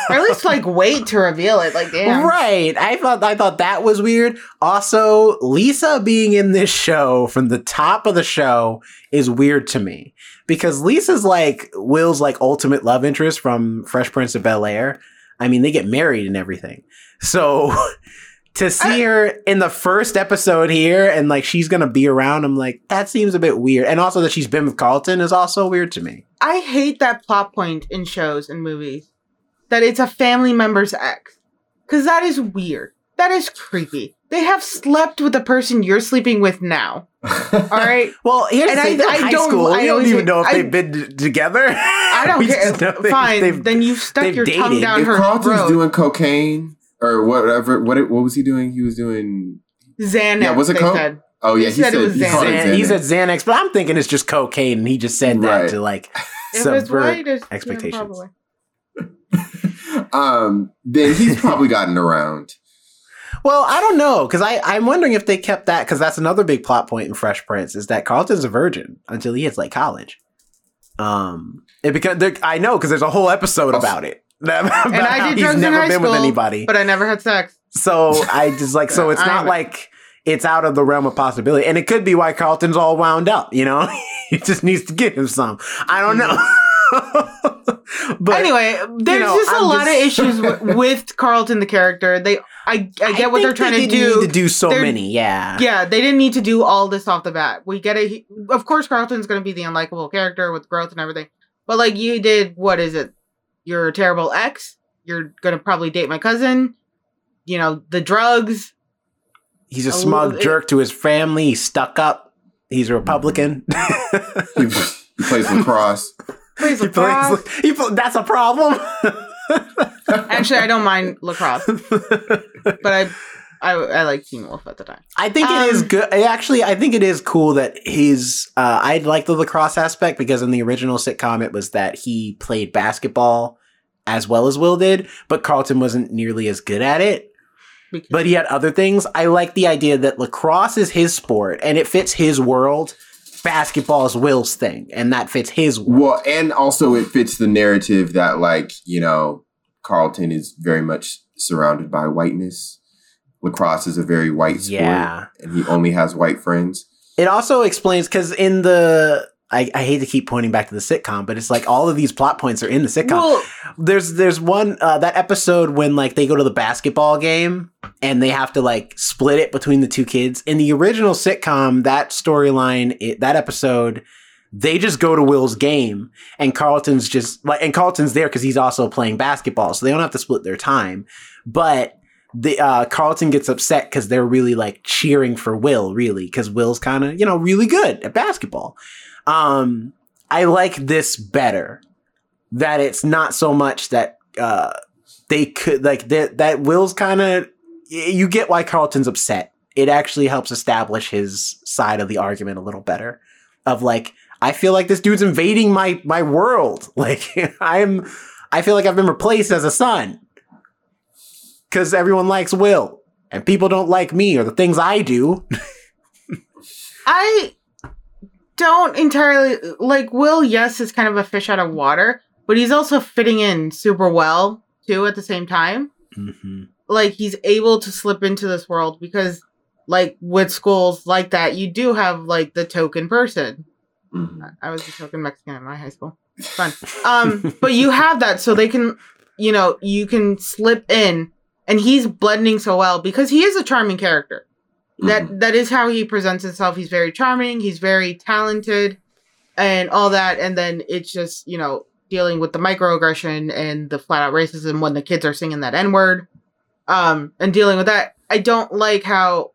or at least like wait to reveal it. Like, damn. Right. I thought I thought that was weird. Also, Lisa being in this show from the top of the show is weird to me because Lisa's like Will's like ultimate love interest from Fresh Prince of Bel Air. I mean, they get married and everything. So [LAUGHS] to see her in the first episode here and like she's gonna be around, I'm like, that seems a bit weird. And also that she's been with Carlton is also weird to me. I hate that plot point in shows and movies that it's a family member's ex. Because that is weird. That is creepy. They have slept with the person you're sleeping with now. [LAUGHS] All right? Well, here's And the I- thing. They're I high don't- school. I we don't even say- know if I- they've been t- together. I don't [LAUGHS] care. just know they- Fine. they've- Then you've stuck they've your tongue dated. down if her Carlton's throat. doing cocaine or whatever, what what was he doing? He was doing. Xanax, Yeah, was it coke? said. Oh yeah, He he, said said, it was he, called it Xan- he said Xanax, but I'm thinking it's just cocaine, and he just said that Right. to like [LAUGHS] subvert white, it's yeah, expectations. [LAUGHS] um, then he's probably gotten around. Well, I don't know because I I'm wondering if they kept that because that's another big plot point in Fresh Prince is that Carlton's a virgin until he hits like college. Um, it because I know because there's a whole episode Oh. about it. [LAUGHS] And I did he's drugs in never high been with school, anybody. But I never had sex. So I just like so [LAUGHS] it's not like it's out of the realm of possibility, and it could be why Carlton's all wound up. You know, [LAUGHS] he just needs to get him some. I don't mm-hmm. know. but anyway, there's know, just a I'm lot just- of issues with, with Carlton the character. They, I, I get what they're trying they to didn't do. Need to do so They're- many, yeah. Yeah, they didn't need to do all this off the bat. We get it. Of course, Carlton's going to be the unlikable character with growth and everything. But like you did, what is it? You're a terrible ex. You're going to probably date my cousin. You know the drugs. He's a A smug little- jerk to his family. He's stuck up. He's a Republican. He, [LAUGHS] he plays lacrosse. Plays he lacrosse. plays. He pl- that's a problem. Actually, I don't mind lacrosse, [LAUGHS] but I, I, I like Teen Wolf at the time. I think it is Um, good. Actually, I think it is cool that he's. Uh, I like the lacrosse aspect because in the original sitcom, it was that he played basketball as well as Will did, but Carlton wasn't nearly as good at it. Because But he had other things. I like the idea that lacrosse is his sport and it fits his world. Basketball is Will's thing, and that fits his world. Well, and also it fits the narrative that like you know Carlton is very much surrounded by whiteness. Lacrosse is a very white sport, Yeah. and he only has white friends. It also explains because in the I, I hate to keep pointing back to the sitcom, but it's like all of these plot points are in the sitcom. well, there's there's one uh, that episode when like they go to the basketball game and they have to like split it between the two kids. In the original sitcom, that storyline, that episode, they just go to Will's game and Carlton's just like and Carlton's there because he's also playing basketball, so they don't have to split their time. But the uh, Carlton gets upset because they're really like cheering for Will, really, because Will's kind of you know really good at basketball. Um, I like this better that it's not so much that uh they could like that that Will's kind of you get why Carlton's upset. It actually helps establish his side of the argument a little better. Of like, I feel like this dude's invading my my world. [LAUGHS] Like I'm I feel like I've been replaced as a son. Cause everyone likes Will. And people don't like me or the things I do. I don't entirely like Will. Yes, is kind of a fish out of water, but he's also fitting in super well too. At the same time, mm-hmm. like he's able to slip into this world because, like with schools like that, you do have like the token person. Mhm. I was a token Mexican in my high school. It's fun. Um, but you have that, so they can, you know, you can slip in, and he's blending so well because he is a charming character. that that is how he presents himself. He's very charming. He's very talented, and all that. And then it's just you know dealing with the microaggression and the flat out racism when the kids are singing that n word, um, and dealing with that. I don't like how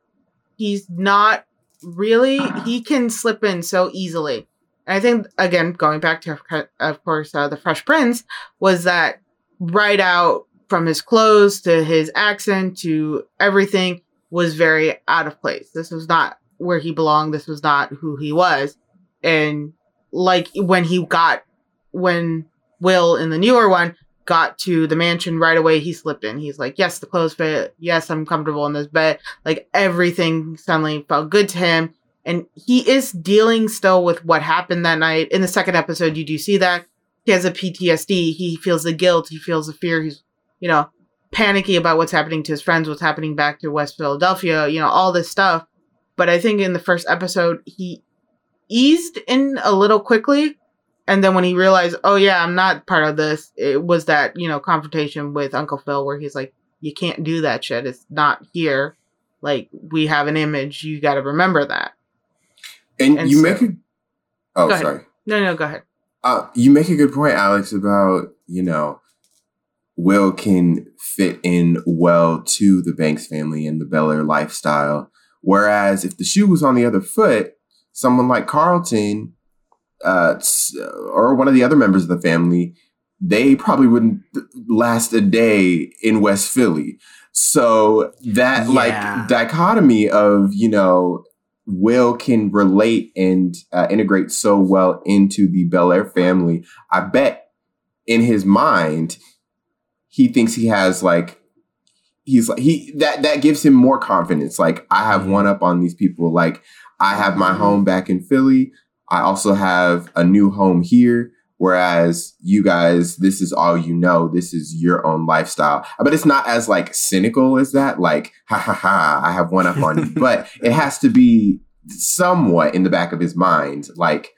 he's not really. He can slip in so easily. And I think again, going back to of course uh, the Fresh Prince was that right out from his clothes to his accent to everything was very out of place. This was not where he belonged. This was not who he was. And like when he got, when Will in the newer one got to the mansion right away, he slipped in. He's like, yes, the clothes fit. Yes, I'm comfortable in this bed. Like everything suddenly felt good to him. And he is dealing still with what happened that night. In the second episode, you do see that he has a PTSD. He feels the guilt. He feels the fear. He's, you know, panicky about what's happening to his friends, what's happening back to West Philadelphia, you know, all this stuff. But I think in the first episode, he eased in a little quickly. And then when he realized, oh, yeah, I'm not part of this, it was that, you know, confrontation with Uncle Phil where he's like, you can't do that shit. It's not here. Like, we have an image. You got to remember that. And, and you so, make a. Oh, sorry. No, no, go ahead. Uh, you make a good point, Alex, about, you know, Will can fit in well to the Banks family and the Bel Air lifestyle. Whereas if the shoe was on the other foot, someone like Carlton uh, or one of the other members of the family, they probably wouldn't last a day in West Philly. So that yeah. like dichotomy of, you know, Will can relate and uh, integrate so well into the Bel Air family. I bet in his mind, he thinks he has like he's like he that that gives him more confidence. Like I have mm-hmm. one up on these people. Like I have my home mm-hmm. back in Philly. I also have a new home here. Whereas you guys, this is all you know. This is your own lifestyle. But it's not as like cynical as that. Like, ha ha ha, I have one up on you. [LAUGHS] But it has to be somewhat in the back of his mind. Like,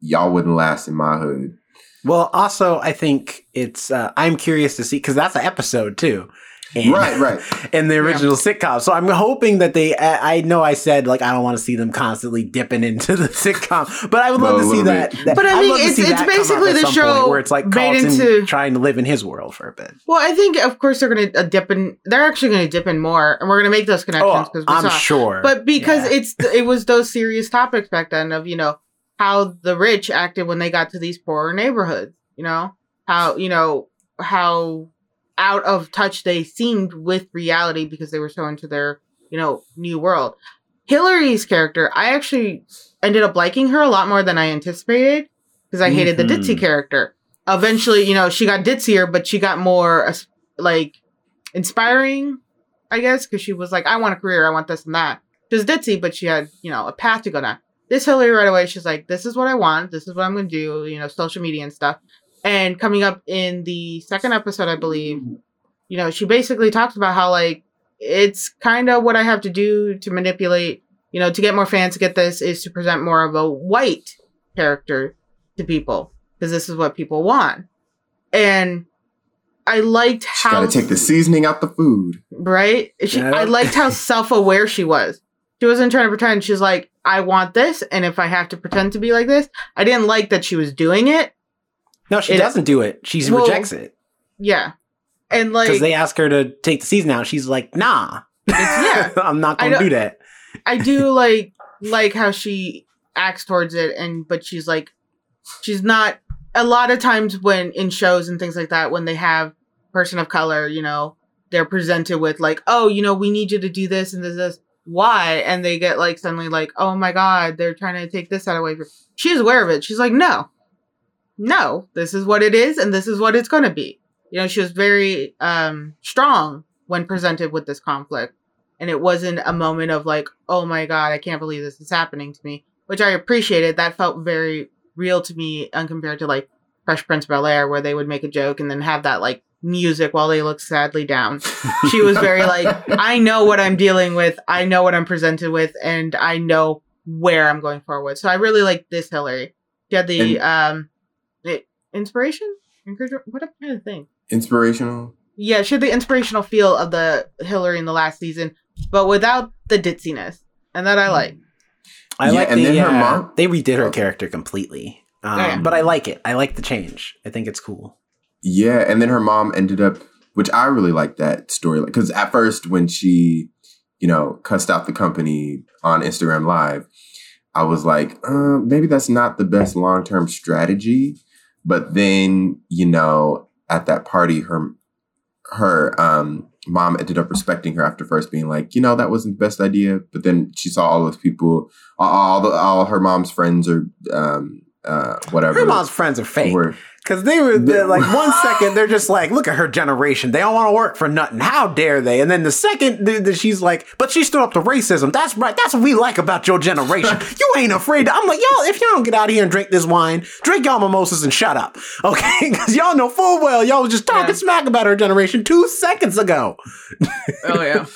y'all wouldn't last in my hood. Well, also, I think it's, uh, I'm curious to see, because that's an episode too. And, right, right. [LAUGHS] In the original yeah. sitcom. So I'm hoping that they, I know I said, like, I don't want to see them constantly dipping into the [LAUGHS] sitcom, but I would love to see that, that, But I mean, it's, it's basically the show where it's like Carlton into, trying to live in his world for a bit. Well, I think, of course, they're going to uh, dip in, they're actually going to dip in more, and we're going to make those connections because oh, I'm saw. sure. But because yeah. it's, it was those serious topics back then of, you know, how the rich acted when they got to these poorer neighborhoods you know? How you know how out of touch they seemed with reality because they were so into their you know new world. Hilary's character i actually ended up liking her a lot more than i anticipated because i hated mm-hmm. the ditzy character. Eventually you know she got ditzier but she got more like inspiring i guess because she was like i want a career. I want this and that. She was ditzy but she had you know a path to go down this Hilary right away, she's like, this is what I want. This is what I'm going to do, you know, social media and stuff. And coming up in the second episode, I believe, you know, she basically talks about how like it's kind of what I have to do to manipulate, you know, to get more fans to get this is to present more of a white character to people because this is what people want. And I liked how She got to take the seasoning out the food, right? She, yeah. I liked how [LAUGHS] self-aware she was. She wasn't trying to pretend. She's like, I want this, and if I have to pretend to be like this, I didn't like that she was doing it. No, she it, doesn't do it. She well, rejects it. Yeah, and like because they ask her to take the season out, she's like, "Nah, yeah, [LAUGHS] I'm not gonna do that." I do like like how she acts towards it, and but she's like, she's not. A lot of times when in shows and things like that, when they have person of color, you know, they're presented with like, "Oh, you know, we need you to do this and this, this." Why? And they get like suddenly like, "Oh my god, they're trying to take this out away." From she's aware of it. She's like, "No, no, this is what it is and this is what it's going to be. You know, she was very um, strong when presented with this conflict. And it wasn't a moment of like, oh my God, I can't believe this is happening to me, which I appreciated. That felt very real to me, uncompared to like Fresh Prince of Bel Air, where they would make a joke and then have that like music while they look sadly down. [LAUGHS] she was very like, I know what I'm dealing with, I know what I'm presented with, and I know where I'm going forward. So I really like this Hilary. She had the and- um it, inspiration? What kind of thing? Inspirational. Yeah, she had the inspirational feel of the Hilary in the last season but without the ditziness, and that I like. I Yeah, like and the, then her uh, mom- They redid her character completely, um, Oh, yeah. but I like it. I like the change. I think it's cool. Yeah, and then her mom ended up, which I really like that story because at first when she, you know, cussed out the company on Instagram Live, I was like, uh, maybe that's not the best long term strategy. But then, you know, at that party, her her um, mom ended up respecting her after first being like, you know, that wasn't the best idea. But then she saw all those people, all the, all her mom's friends are um, uh, whatever. Her mom's friends are fake. were Because they were they're like [LAUGHS] one second they're just like, look at her generation. They don't want to work for nothing. How dare they? And then the second th- th- she's like, but she stood up to racism. That's right. That's what we like about your generation. [LAUGHS] you ain't afraid. To-. I'm like, y'all, if y'all don't get out of here and drink this wine, drink y'all mimosas and shut up. Okay? [LAUGHS] Because y'all know full well y'all was just talking Yeah. smack about her generation two seconds ago. Oh yeah.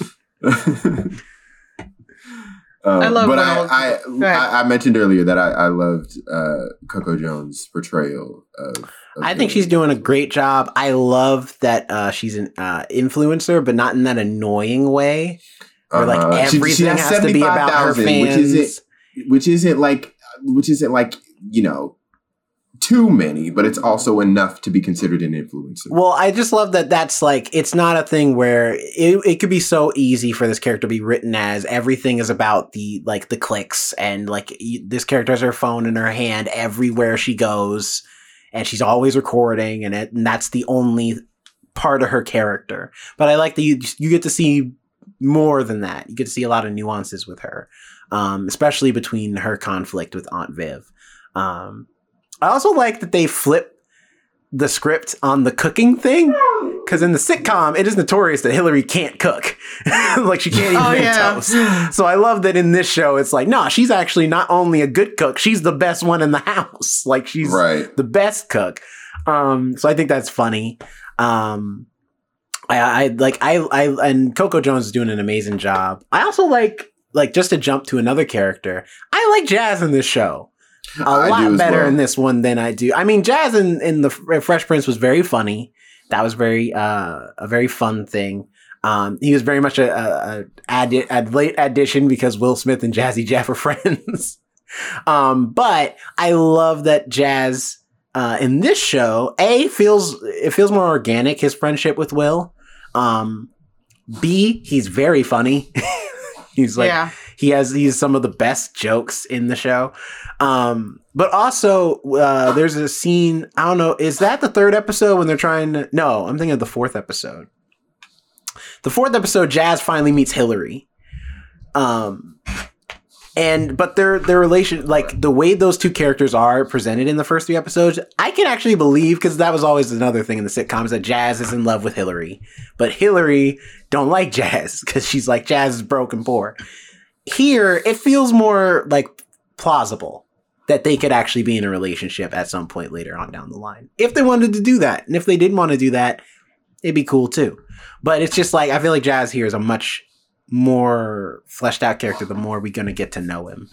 Um, I love but I, I, I, I mentioned earlier that I, I loved uh, Coco Jones' portrayal of. of I think she's doing a great job. I love that uh, she's an uh, influencer, but not in that annoying way. Where like Uh-huh. She- everything she has has to be about her fans. which isn't which isn't like which isn't like you know too many, but it's also enough to be considered an influencer. Well, I just love that that's like it's not a thing where it, it could be so easy for this character to be written as everything is about the like the clicks and like this character has her phone in her hand everywhere she goes and she's always recording and, it, and that's the only part of her character. But I like that you you get to see more than that. You get to see a lot of nuances with her, um, especially between her conflict with Aunt Viv. Um, I also like that they flip the script on the cooking thing because in the sitcom it is notorious that Hilary can't cook, [LAUGHS] like she can't even Oh, make yeah. toast. So I love that in this show it's like, nah, she's actually not only a good cook, she's the best one in the [LAUGHS] house. Like she's right. the best cook. Um, so I think that's funny. Um, I, I like I I and Coco Jones is doing an amazing job. I also like like just to jump to another character. I like Jazz in this show a I lot better well. in this one than I do. I mean, Jazz in, in the Fresh Prince was very funny. That was very uh, a very fun thing. Um, he was very much a, a, a add late addition because Will Smith and Jazzy Jeff are [LAUGHS] friends. um, but I love that Jazz uh, in this show a feels it feels more organic his friendship with Will. Um, B he's very funny. [LAUGHS] he's like yeah. He has he's some of the best jokes in the show. Um, but also uh, there's a scene. I don't know. Is that the third episode when they're trying to? No, I'm thinking of the fourth episode. The fourth episode, Jazz finally meets Hilary. Um, and but their their relation, like the way those two characters are presented in the first three episodes, I can actually believe because that was always another thing in the sitcoms that Jazz is in love with Hilary, but Hilary don't like Jazz because she's like Jazz is broken poor. Here, it feels more like plausible that they could actually be in a relationship at some point later on down the line if they wanted to do that, and if they didn't want to do that, it'd be cool too. But it's just like I feel like Jazz here is a much more fleshed out character the more we're gonna get to know him.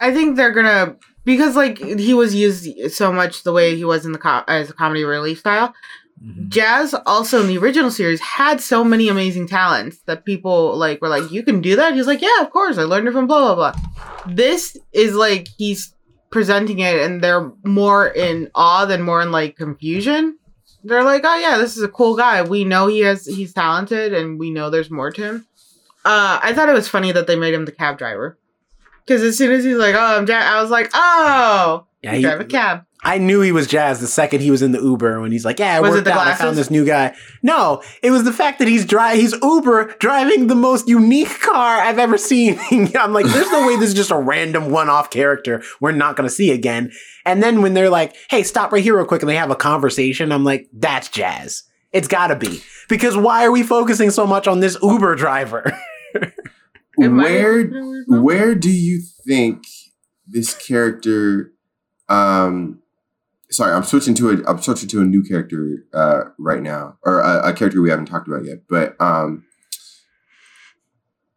I think they're gonna because like he was used so much the way he was in the co- as a comedy relief style. Jazz also in the original series had so many amazing talents that people like were like, "You can do that." He's like, "Yeah, of course. I learned it from blah blah blah." This is like he's presenting it, and they're more in awe than more in like confusion. They're like, "Oh yeah, this is a cool guy. We know he has he's talented, and we know there's more to him." Uh, I thought it was funny that they made him the cab driver. Because as soon as he's like, "Oh, I'm Jazz," I was like, "Oh, Yeah, you he- drive a cab." I knew he was Jazz the second he was in the Uber when he's like, "Yeah, I Was it worked the out. I found this new guy." No, it was the fact that he's dri- he's Uber driving the most unique car I've ever seen. [LAUGHS] I'm like, "There's no way this is just a random one-off character we're not going to see again." And then when they're like, "Hey, stop right here real quick," and they have a conversation, I'm like, "That's Jazz. It's got to be." Because why are we focusing so much on this Uber driver? [LAUGHS] Where where do you think this character um sorry i'm switching to a i'm switching to a new character uh right now or a, a character we haven't talked about yet but um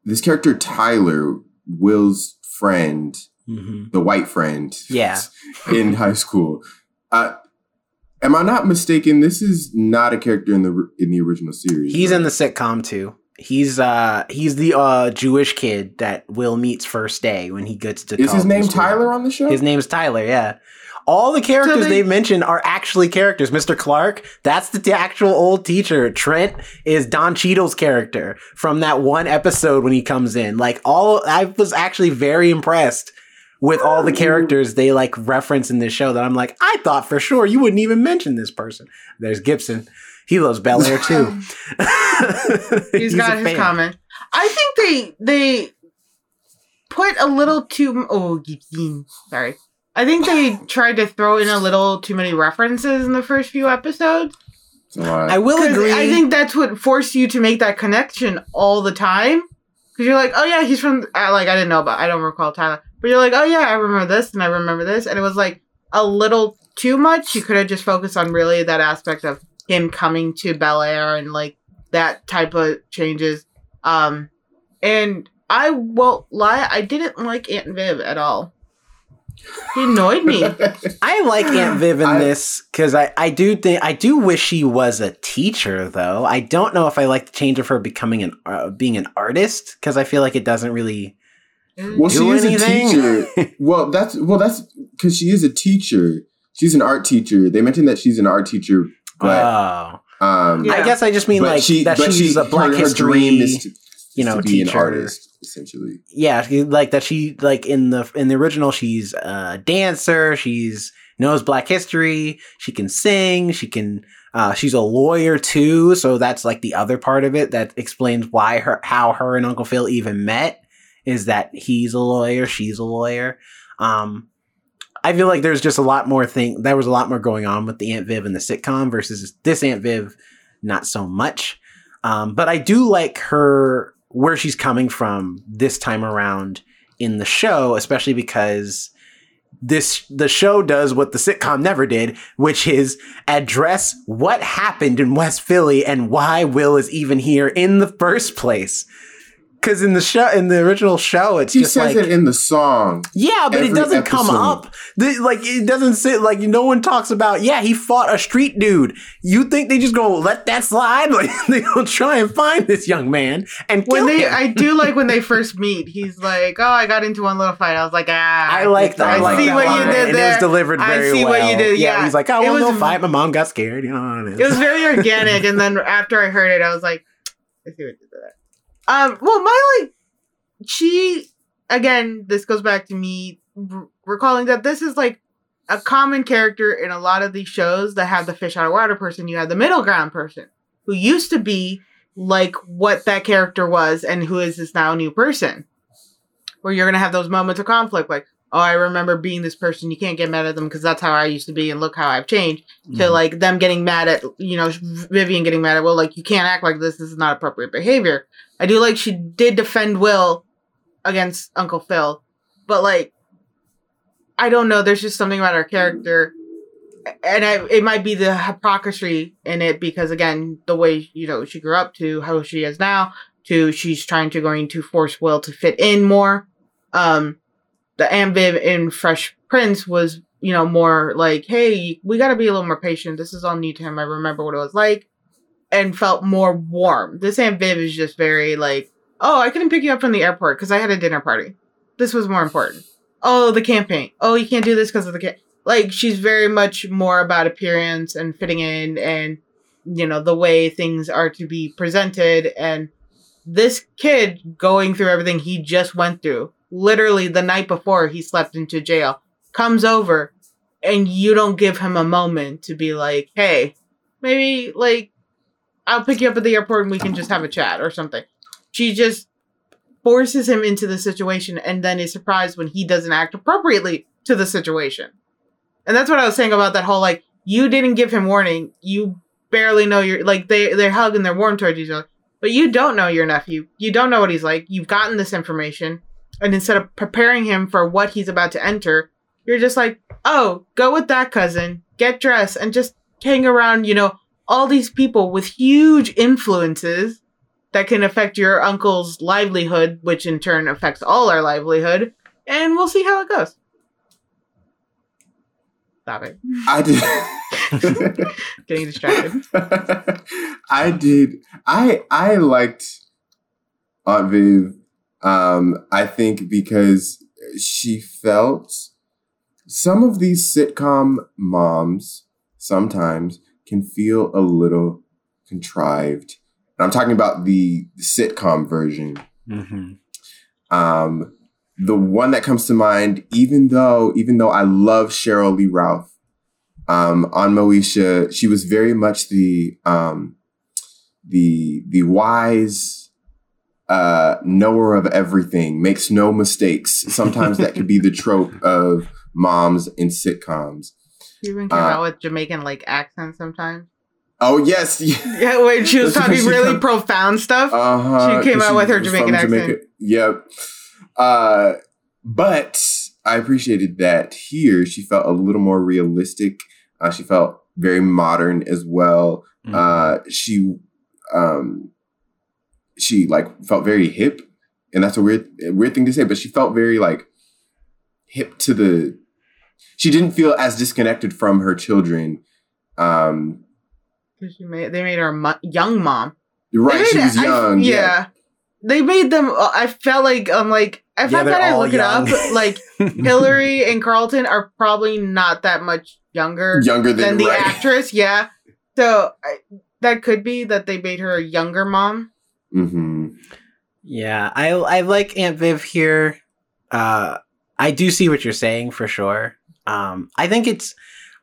this character tyler will's friend Mhm. the white friend Yeah. [LAUGHS] in high school uh am i not mistaken this is not a character in the in the original series He's right? in the sitcom too. He's uh he's the uh Jewish kid that Will meets first day when he gets to Is his name. Tyler on the show? His name's Tyler, yeah. All the characters they, they- mentioned are actually characters. Mr. Clark, that's the actual old teacher. Trent is Don Cheadle's character from that one episode when he comes in. Like all I was actually very impressed with all the characters they like reference in this show that I'm like, I thought for sure you wouldn't even mention this person. There's Gibson. He loves Bel Air [LAUGHS] too. [LAUGHS] He's got his fan. comment. I think they they put a little too. Oh, Gibson. Sorry. I think they tried to throw in a little too many references in the first few episodes. It's a lot. I will agree. I think that's what forced you to make that connection all the time. Because you're like, oh yeah, he's from. Uh, like I didn't know about. I don't recall Tyler, but you're like, oh yeah, I remember this and I remember this, and it was like a little too much. You could have just focused on really that aspect of him coming to Bel Air and like that type of changes. Um, and I won't lie, I didn't like Aunt Viv at all. He annoyed me. [LAUGHS] I like Aunt Viv in I- this because I, I do think I do wish she was a teacher though. I don't know if I like the change of her becoming an uh, being an artist because I feel like it doesn't really. well, she is anything? a teacher. [LAUGHS] well, that's well, that's because she is a teacher. She's an art teacher. They mentioned that she's an art teacher, but oh, um, Yeah. I guess I just mean like she, that but she's she, a Black her, her dream is to, you know, to be an artist, essentially. yeah, like that. She like in the in the original, she's a dancer. She's knows Black history. She can sing. She can. Uh, she's a lawyer too, so that's like the other part of it that explains why her how her and Uncle Phil even met is that he's a lawyer, she's a lawyer. Um, I feel like there's just a lot more thing. There was a lot more going on with the Aunt Viv and the sitcom versus this Aunt Viv, not so much. Um, but I do like her where she's coming from this time around in the show, especially because this the show does what the sitcom never did, which is address what happened in West Philly and why Will is even here in the first place. Because in the show, in the original show, it's She just says like it in the song. yeah, but it doesn't come up. The, like it doesn't say like no one talks about. Yeah, he fought a street dude. You think they just go let that slide? [LAUGHS] Like they don't try and find this young man and when they, him. I do like when they [LAUGHS] first meet. He's like, "Oh, I got into one little fight." I was like, "Ah." I like that. I, I like see that what you did and It was delivered very I see well. what you did, yeah. he's like, "Oh, It well, no fight. My mom got scared. You know how it is." It was very organic, [LAUGHS] and then after I heard it, I was like, "I see what you did there." Um, well, my like, she again. This goes back to me r- recalling that this is like a common character in a lot of these shows that have the fish out of water person. You have the middle ground person who used to be like what that character was, and who is this now new person. Where you're gonna have those moments of conflict, like, "Oh, I remember being this person. You can't get mad at them because that's how I used to be, and look how I've changed." Mm-hmm. to like them getting mad at you know Vivian getting mad at well, like you can't act like this this is not appropriate behavior. I do like she did defend Will against Uncle Phil, but like I don't know. There's just something about her character, and I, it might be the hypocrisy in it because again the way you know she grew up to how she is now to she's trying to going to force Will to fit in more. Um, the Aunt Viv in Fresh Prince was you know, more like, hey, we got to be a little more patient. This is all new to him. I remember what it was like and felt more warm. This Aunt Viv is just very like, oh, I couldn't pick you up from the airport because I had a dinner party. This was more important. Oh, the campaign. Oh, you can't do this because of the camp. Like, she's very much more about appearance and fitting in and, you know, the way things are to be presented. And this kid going through everything he just went through, literally the night before he slept into jail, comes over and you don't give him a moment to be like, hey, maybe like I'll pick you up at the airport and we can just have a chat or something. She just forces him into the situation and then is surprised when he doesn't act appropriately to the situation. And that's what I was saying about that whole like you didn't give him warning. You barely know your like they they hug and they're warm towards each other. But you don't know your nephew. You don't know what he's like. You've gotten this information and instead of preparing him for what he's about to enter, you're just like, "Oh, go with that cousin. Get dressed and just hang around, you know, all these people with huge influences that can affect your uncle's livelihood, which in turn affects all our livelihood, and we'll see how it goes. Stop it. I did. [LAUGHS] Getting distracted. [LAUGHS] I did. I I liked Aunt Viv. Um, I think because she felt some of these sitcom moms sometimes can feel a little contrived. And I'm talking about the, the sitcom version. Mm-hmm. Um, the one that comes to mind, even though even though I love Sheryl Lee Ralph, um, on Moesha, she was very much the um, the the wise uh, knower of everything, makes no mistakes. Sometimes that could be the [LAUGHS] trope of moms in sitcoms. You even came Uh, out with Jamaican like accent sometimes. Oh yes, [LAUGHS] Yeah, when she was talking she really come- profound stuff. Uh-huh. She came out with her Jamaican from accent. Yep. Uh, but I appreciated that here she felt a little more realistic. Uh, she felt very modern as well. Mm-hmm. Uh, she um, she like felt very hip, and that's a weird weird thing to say, but she felt very like hip to the. She didn't feel as disconnected from her children. Um, 'Cause She made, they made her a mo- young mom. right, she was it- I- young. yeah. yeah. They made them. uh, I felt like I'm like if Yeah, I they're gotta look young. it up, [LAUGHS] like [LAUGHS] Hilary and Carlton are probably not that much younger younger than than, the right. actress. Yeah, so I, that could be that they made her a younger mom. Mm-hmm. Yeah, I I like Aunt Viv here. Uh, I do see what you're saying for sure. Um, I think it's,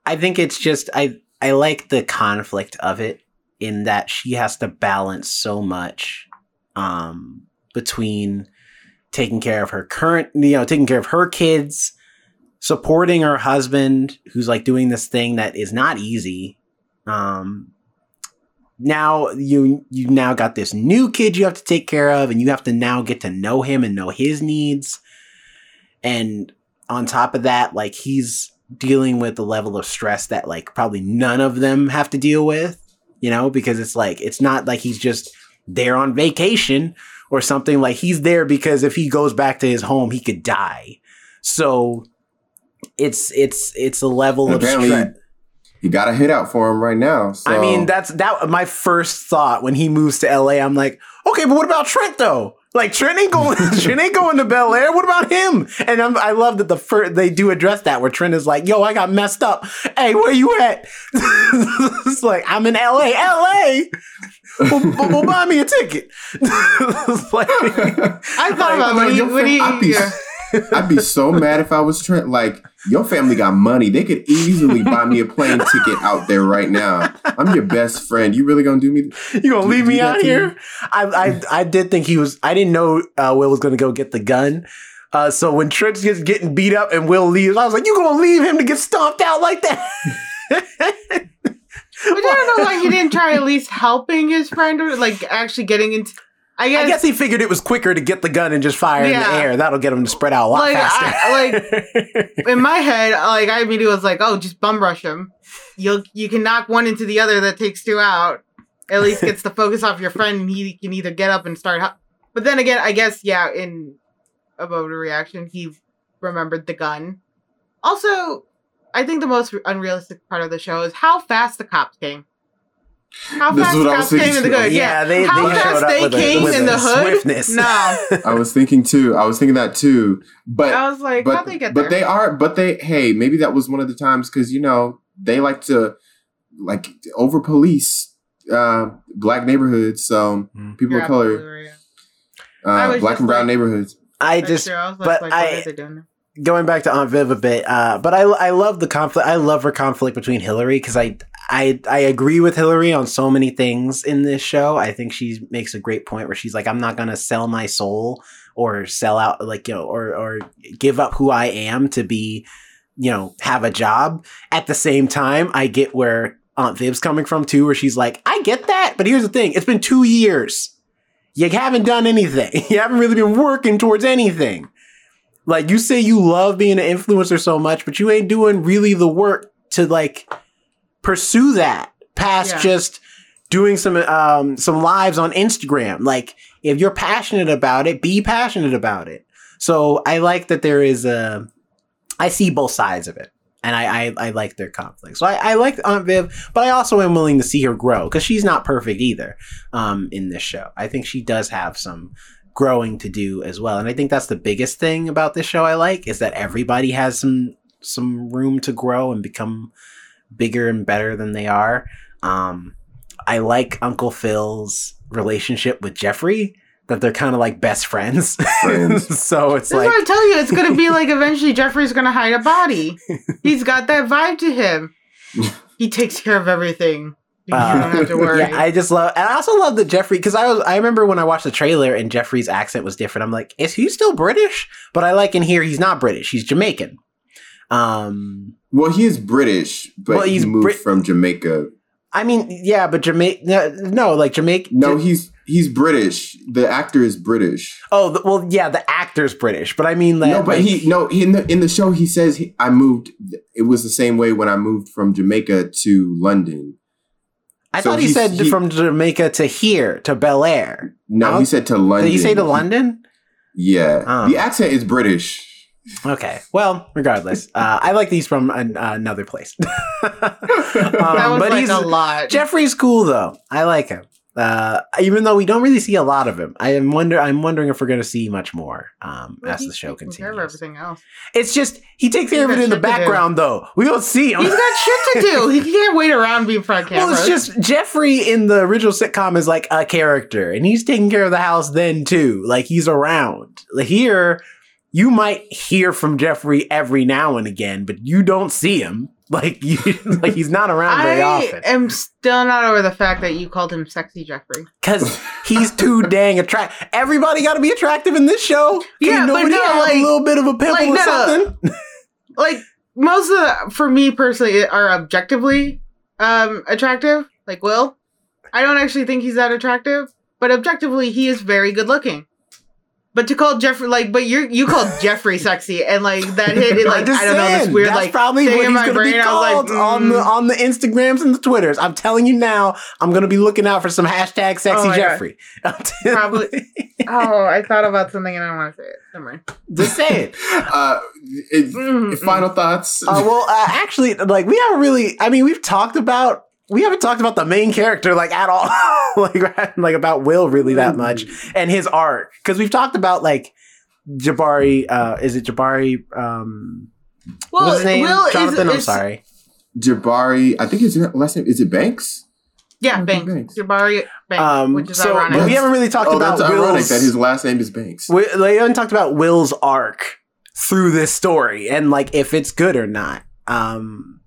I think it's just I I like the conflict of it in that she has to balance so much, um, between taking care of her current, you know, taking care of her kids, supporting her husband who's like doing this thing that is not easy. Um, now you you now got this new kid you have to take care of and you have to now get to know him and know his needs and on top of that like he's dealing with the level of stress that like probably none of them have to deal with you know because it's like it's not like he's just there on vacation or something like he's there because if he goes back to his home he could die so it's it's it's a level of stress you got a hit out for him right now. So. I mean, that's that. My first thought when he moves to LA, I'm like, okay, but what about Trent though? Like Trent ain't going, [LAUGHS] [LAUGHS] Trent ain't going to Bel Air. What about him? And I'm, I love that the first they do address that where Trent is like, yo, I got messed up. Hey, where you at? [LAUGHS] it's like I'm in LA, LA. Well, well, well, buy me a ticket. Like, I thought Like, about I'm when like, he, your when I'd be, yeah. I'd be so mad if I was Trent. Like, your family got money. They could easily [LAUGHS] buy me a plane ticket out there right now. I'm your best friend. You really gonna do me? you gonna Do- leave do me out here? I, I I did think he was. I didn't know uh, Will was gonna go get the gun. Uh, so when Trent gets getting beat up and Will leaves, I was like, "You gonna leave him to get stomped out like that?" [LAUGHS] But I don't know why he didn't try at least helping his friend or like actually getting into. I guess, I guess he figured it was quicker to get the gun and just fire in the air. That'll get him to spread out a lot Like, faster. I- in my [LAUGHS] head, like I immediately was like, "Oh, just bum rush him. You'll you can knock one into the other. That takes two out. At least gets the focus off your friend, and he can either get up and start." But then again, I guess yeah. In about a reaction, he remembered the gun. Also, I think the most unrealistic part of the show is how fast the cops came. How This is fast what the I cops was came in the thinking good. too. Yeah, Yeah, they- how they fast showed up they with a- came in the hood. swiftness. No, [LAUGHS] I was thinking too. I was thinking that too. But I was like, but how'd they get but they are. But they. Hey, maybe that was one of the times because you know they like to like over police uh black neighborhoods. So Mm. people You're of color, right. I uh, black and brown like- neighborhoods. I That's just true. I was but like, I- going back to Aunt Viv a bit, uh, but I I love the conflict. I love her conflict between Hilary because I I I agree with Hilary on so many things in this show. I think she makes a great point where she's like, I'm not gonna sell my soul or sell out like you know or or give up who I am to be you know have a job. At the same time, I get where Aunt Viv's coming from too, where she's like, I get that, but here's the thing: it's been two years. You haven't done anything. [LAUGHS] You haven't really been working towards anything. Like you say you love being an influencer so much, but you ain't doing really the work to like pursue that past Yeah. just doing some um some lives on Instagram. Like if you're passionate about it, be passionate about it. So I like that there is a I see both sides of it. And I, I, I like their conflict. So I, I like Aunt Viv, but I also am willing to see her grow because she's not perfect either um, in this show. I think she does have some growing to do as well. And I think that's the biggest thing about this show I like is that everybody has some some room to grow and become bigger and better than they are. Um, I like Uncle Phil's relationship with Jeffrey. That they're kind of like best friends. Friends. [LAUGHS] so it's That's like what I tell you. It's gonna be like eventually Jeffrey's gonna hide a body. [LAUGHS] He's got that vibe to him. [LAUGHS] He takes care of everything. You Uh, don't have to [LAUGHS] worry. Yeah, I just love, and I also love that Jeffrey because I was I remember when I watched the trailer and Jeffrey's accent was different. I'm like, is he still British? But I like in here he's not British. He's Jamaican. Um, Well, he is British, but Well, he's he moved Brit- from Jamaica. I mean, yeah, but Jamaica, no, no, like Jamaica. No, he's he's British. The actor is British. oh, the, well, yeah, the actor's British, but I mean, like, no, but like- he no in the in the show he says he, I moved. It was the same way when I moved from Jamaica to London. I so thought he said he- from Jamaica to here to Bel Air. No, How- he said to London. Did he say to London? Yeah, Oh. the accent is British. Okay. Well, regardless, [LAUGHS] uh, I like these from an, another place. [LAUGHS] Um, that was but like he's a lot. Jeffrey's cool though. I like him. Uh, even though we don't really see a lot of him, I am wonder. I'm wondering if we're going to see much more um, Well, as the show taking care of continues. everything else. It's just he takes care of it in the shit to do. background though. We don't see him. He's got shit to do. He can't wait around being front camera. well, it's just Jeffrey in the original sitcom is like a character, and he's taking care of the house then too. Like he's around. Like, Here, you might hear from Jeffrey every now and again, but you don't see him. Like you, [LAUGHS] like he's not around very I often I am still not over the fact that you called him sexy Jeffrey. because [LAUGHS] he's too dang attractive. Everybody got to be attractive in this show. Can Yeah, but nobody no, have like- a little bit of a pimple like, or no. something. [LAUGHS] Like most of the, for me personally, are objectively um attractive. Like Will, I don't actually think he's that attractive, but objectively, he is very good looking. But to call Jeffrey like, but you you called [LAUGHS] Jeffrey sexy, and like that hit it like I'm I don't know this weird that's like probably thing what in he's my going to be brain. I was like, called on the mm. on the Instagrams and the Twitters. I'm telling you now, I'm going to be looking out for some hashtag sexy Oh. Jeffrey. [LAUGHS] Probably. oh, I thought about something and I don't want to say it. Never mind. just saying. [LAUGHS] Uh, it- Mm, final thoughts. Uh, well, uh, actually, like we haven't really. I mean, we've talked about. We haven't talked about the main character like at all, [LAUGHS] like [LAUGHS] like about Will really that much and his arc because we've talked about like Jabari. Uh, is it Jabari? Um, Well, what's his name? Will Jonathan. is, I'm is- sorry. Jabari, I think his last name is it Banks. Yeah, Banks. Banks. Jabari Banks, Um, which is so, ironic. we haven't really talked Oh, about that's ironic that his last name is Banks. we, they haven't talked about Will's arc through this story and like if it's good or not. Um,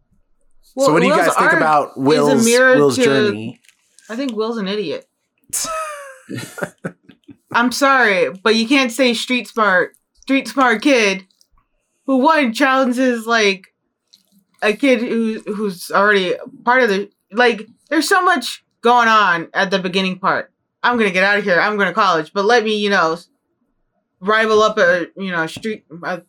Well, so what do you Will's guys think about Will's Will's to- journey? I think Will's an idiot. [LAUGHS] I'm sorry, but you can't say street smart, street smart kid who one challenges like a kid who who's already part of the like. There's so much going on at the beginning part. I'm gonna get out of here. I'm going to college, but let me, you know, rival up a you know street. I'm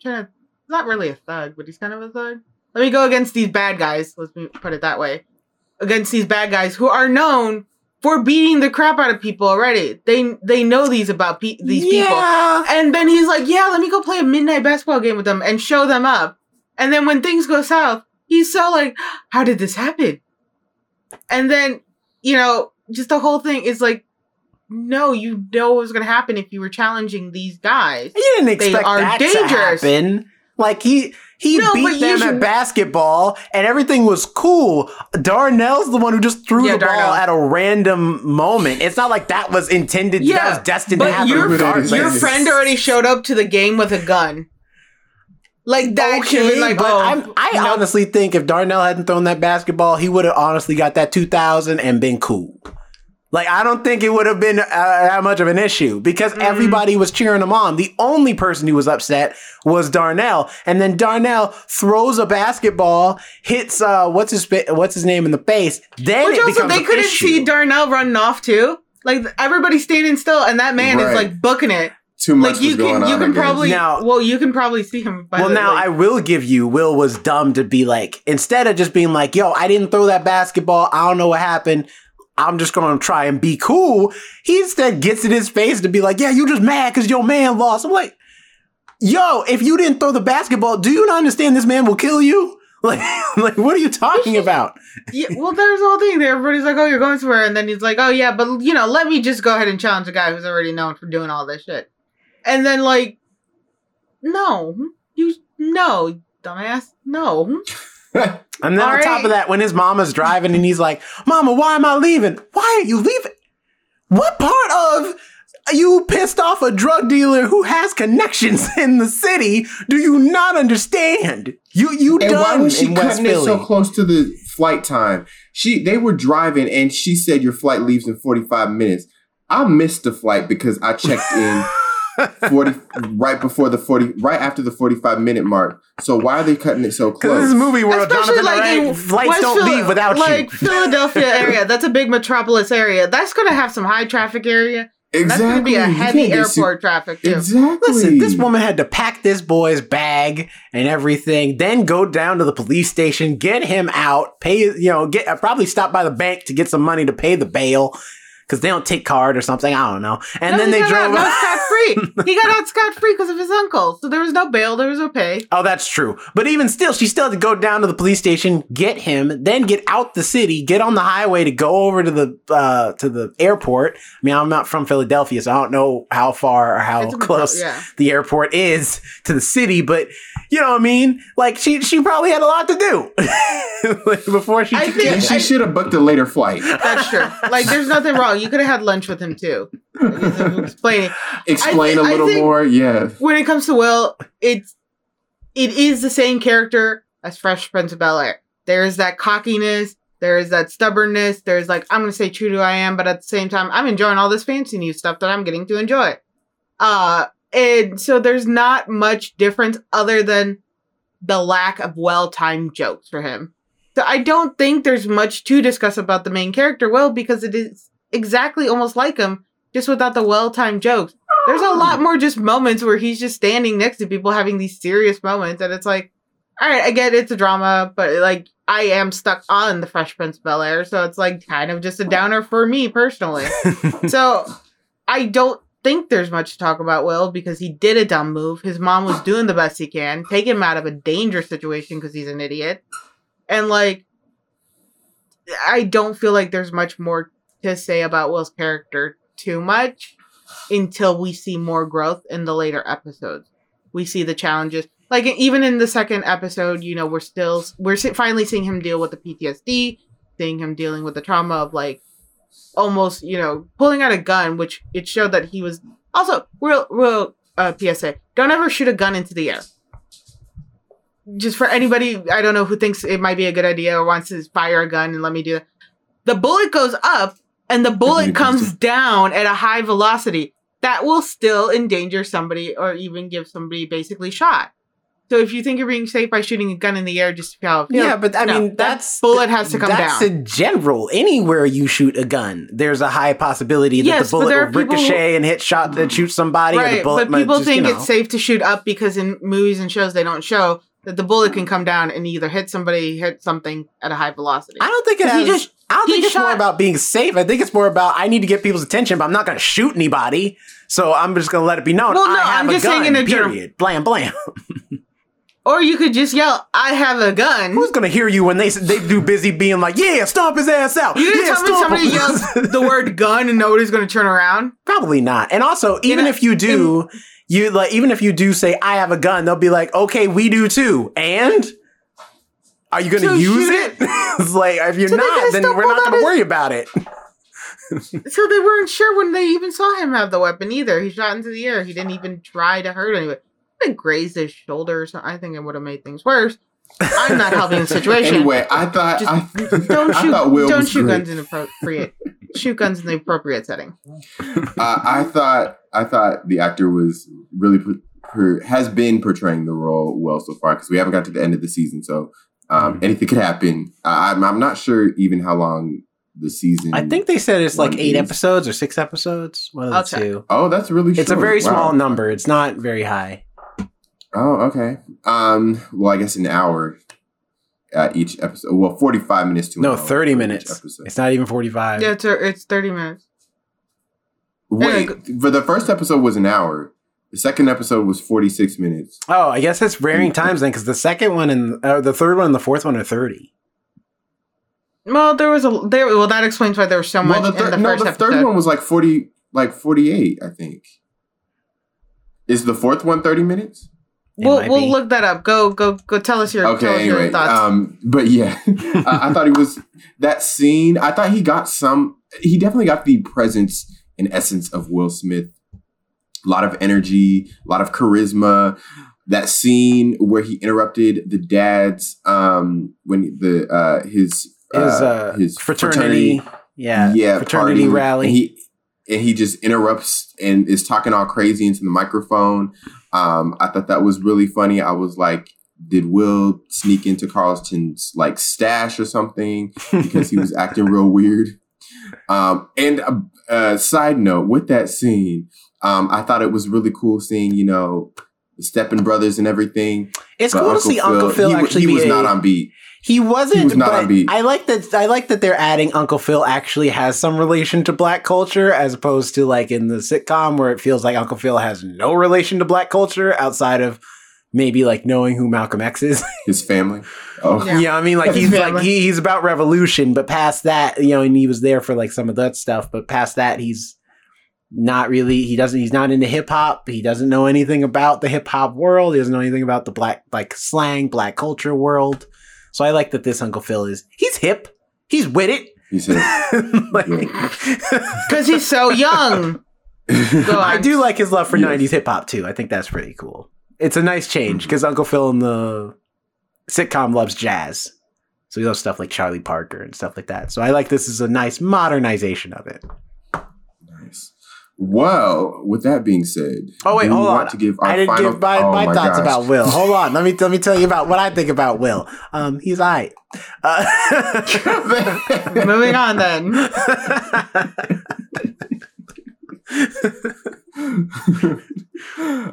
trying to not really a thug, but he's kind of a thug. Let me go against these bad guys. Let me put it that way. Against these bad guys who are known for beating the crap out of people already. They they know these about pe- these people. yeah. And then he's like, "Yeah, let me go play a midnight basketball game with them and show them up." And then when things go south, he's so like, "How did this happen?" And then, you know, just the whole thing is like, "No, you know what was going to happen if you were challenging these guys." You didn't They expect are that to happen. Like he he No, beat you them should- at basketball and everything was cool. Darnell's the one who just threw Yeah, the ball at a random moment. It's not like that was intended. that Yeah, was destined to But happen. your regardless. your friend already showed up to the game with a gun. Like that oh, should have like, but oh, I'm, I nope. honestly think if Darnell hadn't thrown that basketball, he would have honestly got that 2000 and been cool. Like, I don't think it would have been uh, that much of an issue because Mm. everybody was cheering him on. The only person who was upset was Darnell. And then Darnell throws a basketball, hits, uh, what's his, what's his name in the face. Then Which it also becomes they couldn't issue. see Darnell running off too. Like everybody's standing still, and that man Right. is like booking it. Too much Like you going can on. you can guess. probably Now- well you can probably see him. By Well, the, now like, I will give you. Will was dumb to be like, instead of just being like, yo, I didn't throw that basketball. I don't know what happened. I'm just going to try and be cool. He instead gets in his face to be like, yeah, you just mad because your man lost. I'm like, yo, if you didn't throw the basketball, do you not understand this man will kill you? [LAUGHS] Like, like what are you talking about? Yeah, well, there's the whole thing there. Everybody's like, "Oh, you're going somewhere," and then he's like, "Oh, yeah, but you know, let me just go ahead and challenge a guy who's already known for doing all this shit." And then like, no, you no, dumbass, no. [LAUGHS] And then All on top of that, when his mama's driving and he's like, Mama, why am I leaving? Why are you leaving? What part of you pissed off a drug dealer who has connections [LAUGHS] in the city do you not understand? You you And done why was she in West Philly. so close to the flight time? She they were driving and she said your flight leaves in 45 minutes. I missed the flight because I checked in [LAUGHS] 40 right before the 40 right after the 45 minute mark. So why are they cutting it so close? this is a movie where Especially Jonathan like Array, flights West don't Phil- leave without like you. Philadelphia [LAUGHS] area. That's a big metropolis area. That's gonna have some high traffic area. Exactly. That's gonna be a heavy can't airport traffic too. Exactly. Listen, this woman had to pack this boy's bag and everything, then go down to the police station, get him out, pay, you know, get uh, probably stop by the bank to get some money to pay the bail because they don't take card or something. I don't know. And No, then he they got drove. out scot free. [LAUGHS] He got out scot free because of his uncle. So there was no bail. There was no pay. Oh, that's true. But even still, she still had to go down to the police station, get him, then get out the city, get on the highway to go over to the uh, to the airport. I mean, I'm not from Philadelphia, so I don't know how far or how It's a metro- close yeah. the airport is to the city. But you know what I mean? Like she she probably had a lot to do [LAUGHS] before she I think- And she should have booked a later flight. That's true. Like, there's nothing wrong. You could have had lunch with him too. Explaining Explain I a little more. Yeah. when it comes to Will, it's it is the same character as Fresh Prince of Bel Air. There is that cockiness. There is that stubbornness. There's like I'm gonna say true to who I am, but at the same time, I'm enjoying all this fancy new stuff that I'm getting to enjoy. Uh, and so there's not much difference other than the lack of well-timed jokes for him. So I don't think there's much to discuss about the main character, Will, because it is exactly almost like him, just without the well-timed jokes. There's a oh. lot more just moments where he's just standing next to people having these serious moments, and it's like, all right, I get it's a drama, but like I am stuck on the Fresh Prince Bel Air, so it's like kind of just a downer for me personally. [LAUGHS] so I don't think there's much to talk about Will because he did a dumb move. His mom was doing the best he can, take him out of a dangerous situation because he's an idiot, and like I don't feel like there's much more to say about Will's character too much until we see more growth in the later episodes. We see the challenges. Like even in the second episode, you know, we're still we're finally seeing him deal with the PTSD, seeing him dealing with the trauma of like almost, you know, pulling out a gun, which it showed that he was also real real uh, PSA. Don't ever shoot a gun into the air. Just for anybody I don't know who thinks it might be a good idea or wants to fire a gun and let me do that. The bullet goes up and the bullet comes down at a high velocity. That will still endanger somebody or even give somebody basically shot. So if you think you're being safe by shooting a gun in the air just to see how it feels, Yeah, but I no, mean, that that's bullet has to come that's down. in general. Anywhere you shoot a gun, there's a high possibility that Yes, the bullet will people who- ricochet and hit shot and mm. shoot somebody, or the right, but people just, think you know. it's safe to shoot up because in movies and shows they don't show that the bullet can come down and either hit somebody, hit something at a high velocity. I don't think it 'Cause he just- I don't he think it's more about being safe. I think it's more about I need to get people's attention, but I'm not going to shoot anybody. So I'm just going to let it be known. Well, no, I have I'm a just gun, saying in a general- period. Blam blam. [LAUGHS] Or you could just yell, "I have a gun." Who's to hear you when they they do busy being like, yeah, stomp his ass out. You gonna yeah, tell me somebody him." yells the [LAUGHS] word "gun" and nobody's gonna turn around? Probably not. And also, even if you do, you like even if you do say I have a gun, they'll be like, okay, we do too. And are you So use it? [LAUGHS] it's like if you're So not, then we're not to his- worry about it. [LAUGHS] So they weren't sure when they even saw him have the weapon either. He shot into the air. He didn't even try to hurt anyone. It grazed his shoulder or. I think it would have made things worse. I'm not helping the [LAUGHS] situation. Anyway, I thought Just I, don't [LAUGHS] I shoot. thought Will don't was shoot great. guns in appropriate. shoot guns in the appropriate setting. uh, I thought I thought the actor was really per, per, has been portraying the role well so far because we haven't got to the end of the season, so um, Mhm. anything could happen. I, I'm, I'm not sure even how long the season. I think they said it's like eight is- episodes or six episodes. One of the two. Oh, that's really. Short. It's a very Wow. small number. It's not very high. Oh, okay. Um. Well, I guess an hour uh, each episode. Well, 45 minutes to an No, hour thirty minutes. episode. It's not even forty-five. Yeah, it's, it's 30 minutes. Wait, for the first episode was an hour. The second episode was 46 minutes. Oh, I guess it's varying times then, because the second one and uh, the third one and the fourth one are thirty. Well, there was a there. Well, that explains why there was so much Well, the, in thir- the no, first the episode. third one was like 40, like 48, I think. Is the fourth one 30 minutes? It We'll we'll be. look that up. Go go go. Tell us your tell Okay, us your anyway. thoughts. Um, but yeah, [LAUGHS] I, I thought he was that scene. I thought he got some. He definitely got the presence and essence of Will Smith. A lot of energy, a lot of charisma. That scene where he interrupted the dad's um when the uh his His uh, uh, his fraternity, yeah, yeah fraternity party. rally. And he and he just interrupts and is talking all crazy into the microphone. Um, I thought that was really funny. I was like, did Will sneak into Carlton's like stash or something because he was acting real [LAUGHS] weird? Um, and uh, uh, side note with that scene, um, I thought it was really cool seeing you know the Steppen brothers and everything. it's cool to see Uncle Phil he, actually he was a- not on beat. He wasn't. He was not but on beat. I like that. I like that they're adding Uncle Phil actually has some relation to black culture, as opposed to like in the sitcom where it feels like Uncle Phil has no relation to black culture outside of maybe like knowing who Malcolm X is. [LAUGHS] His family. Oh, Yeah. yeah, I mean, like he's like he, he's about revolution, but past that, you know, and he was there for like some of that stuff, but past that, he's not really. He doesn't. He's not into hip hop. He doesn't know anything about the hip hop world. He doesn't know anything about the black like slang, black culture world. So I like that this Uncle Phil is. He's hip. He's with it. he said. [LAUGHS] like, Because [LAUGHS] he's so young. [LAUGHS] Go I do like his love for Yes. '90s hip hop too. I think that's pretty cool. It's a nice change mm-hmm. because Uncle Phil in the sitcom loves jazz, so he loves stuff like Charlie Parker and stuff like that. So I like this as a nice modernization of it. Nice. Well, with that being said, Oh wait, do hold want on. To give our I didn't final, give my, oh my, thoughts gosh. about Will. Hold on, let me let me tell you about what I think about Will. Um, he's alright. Uh, [LAUGHS] Moving on then.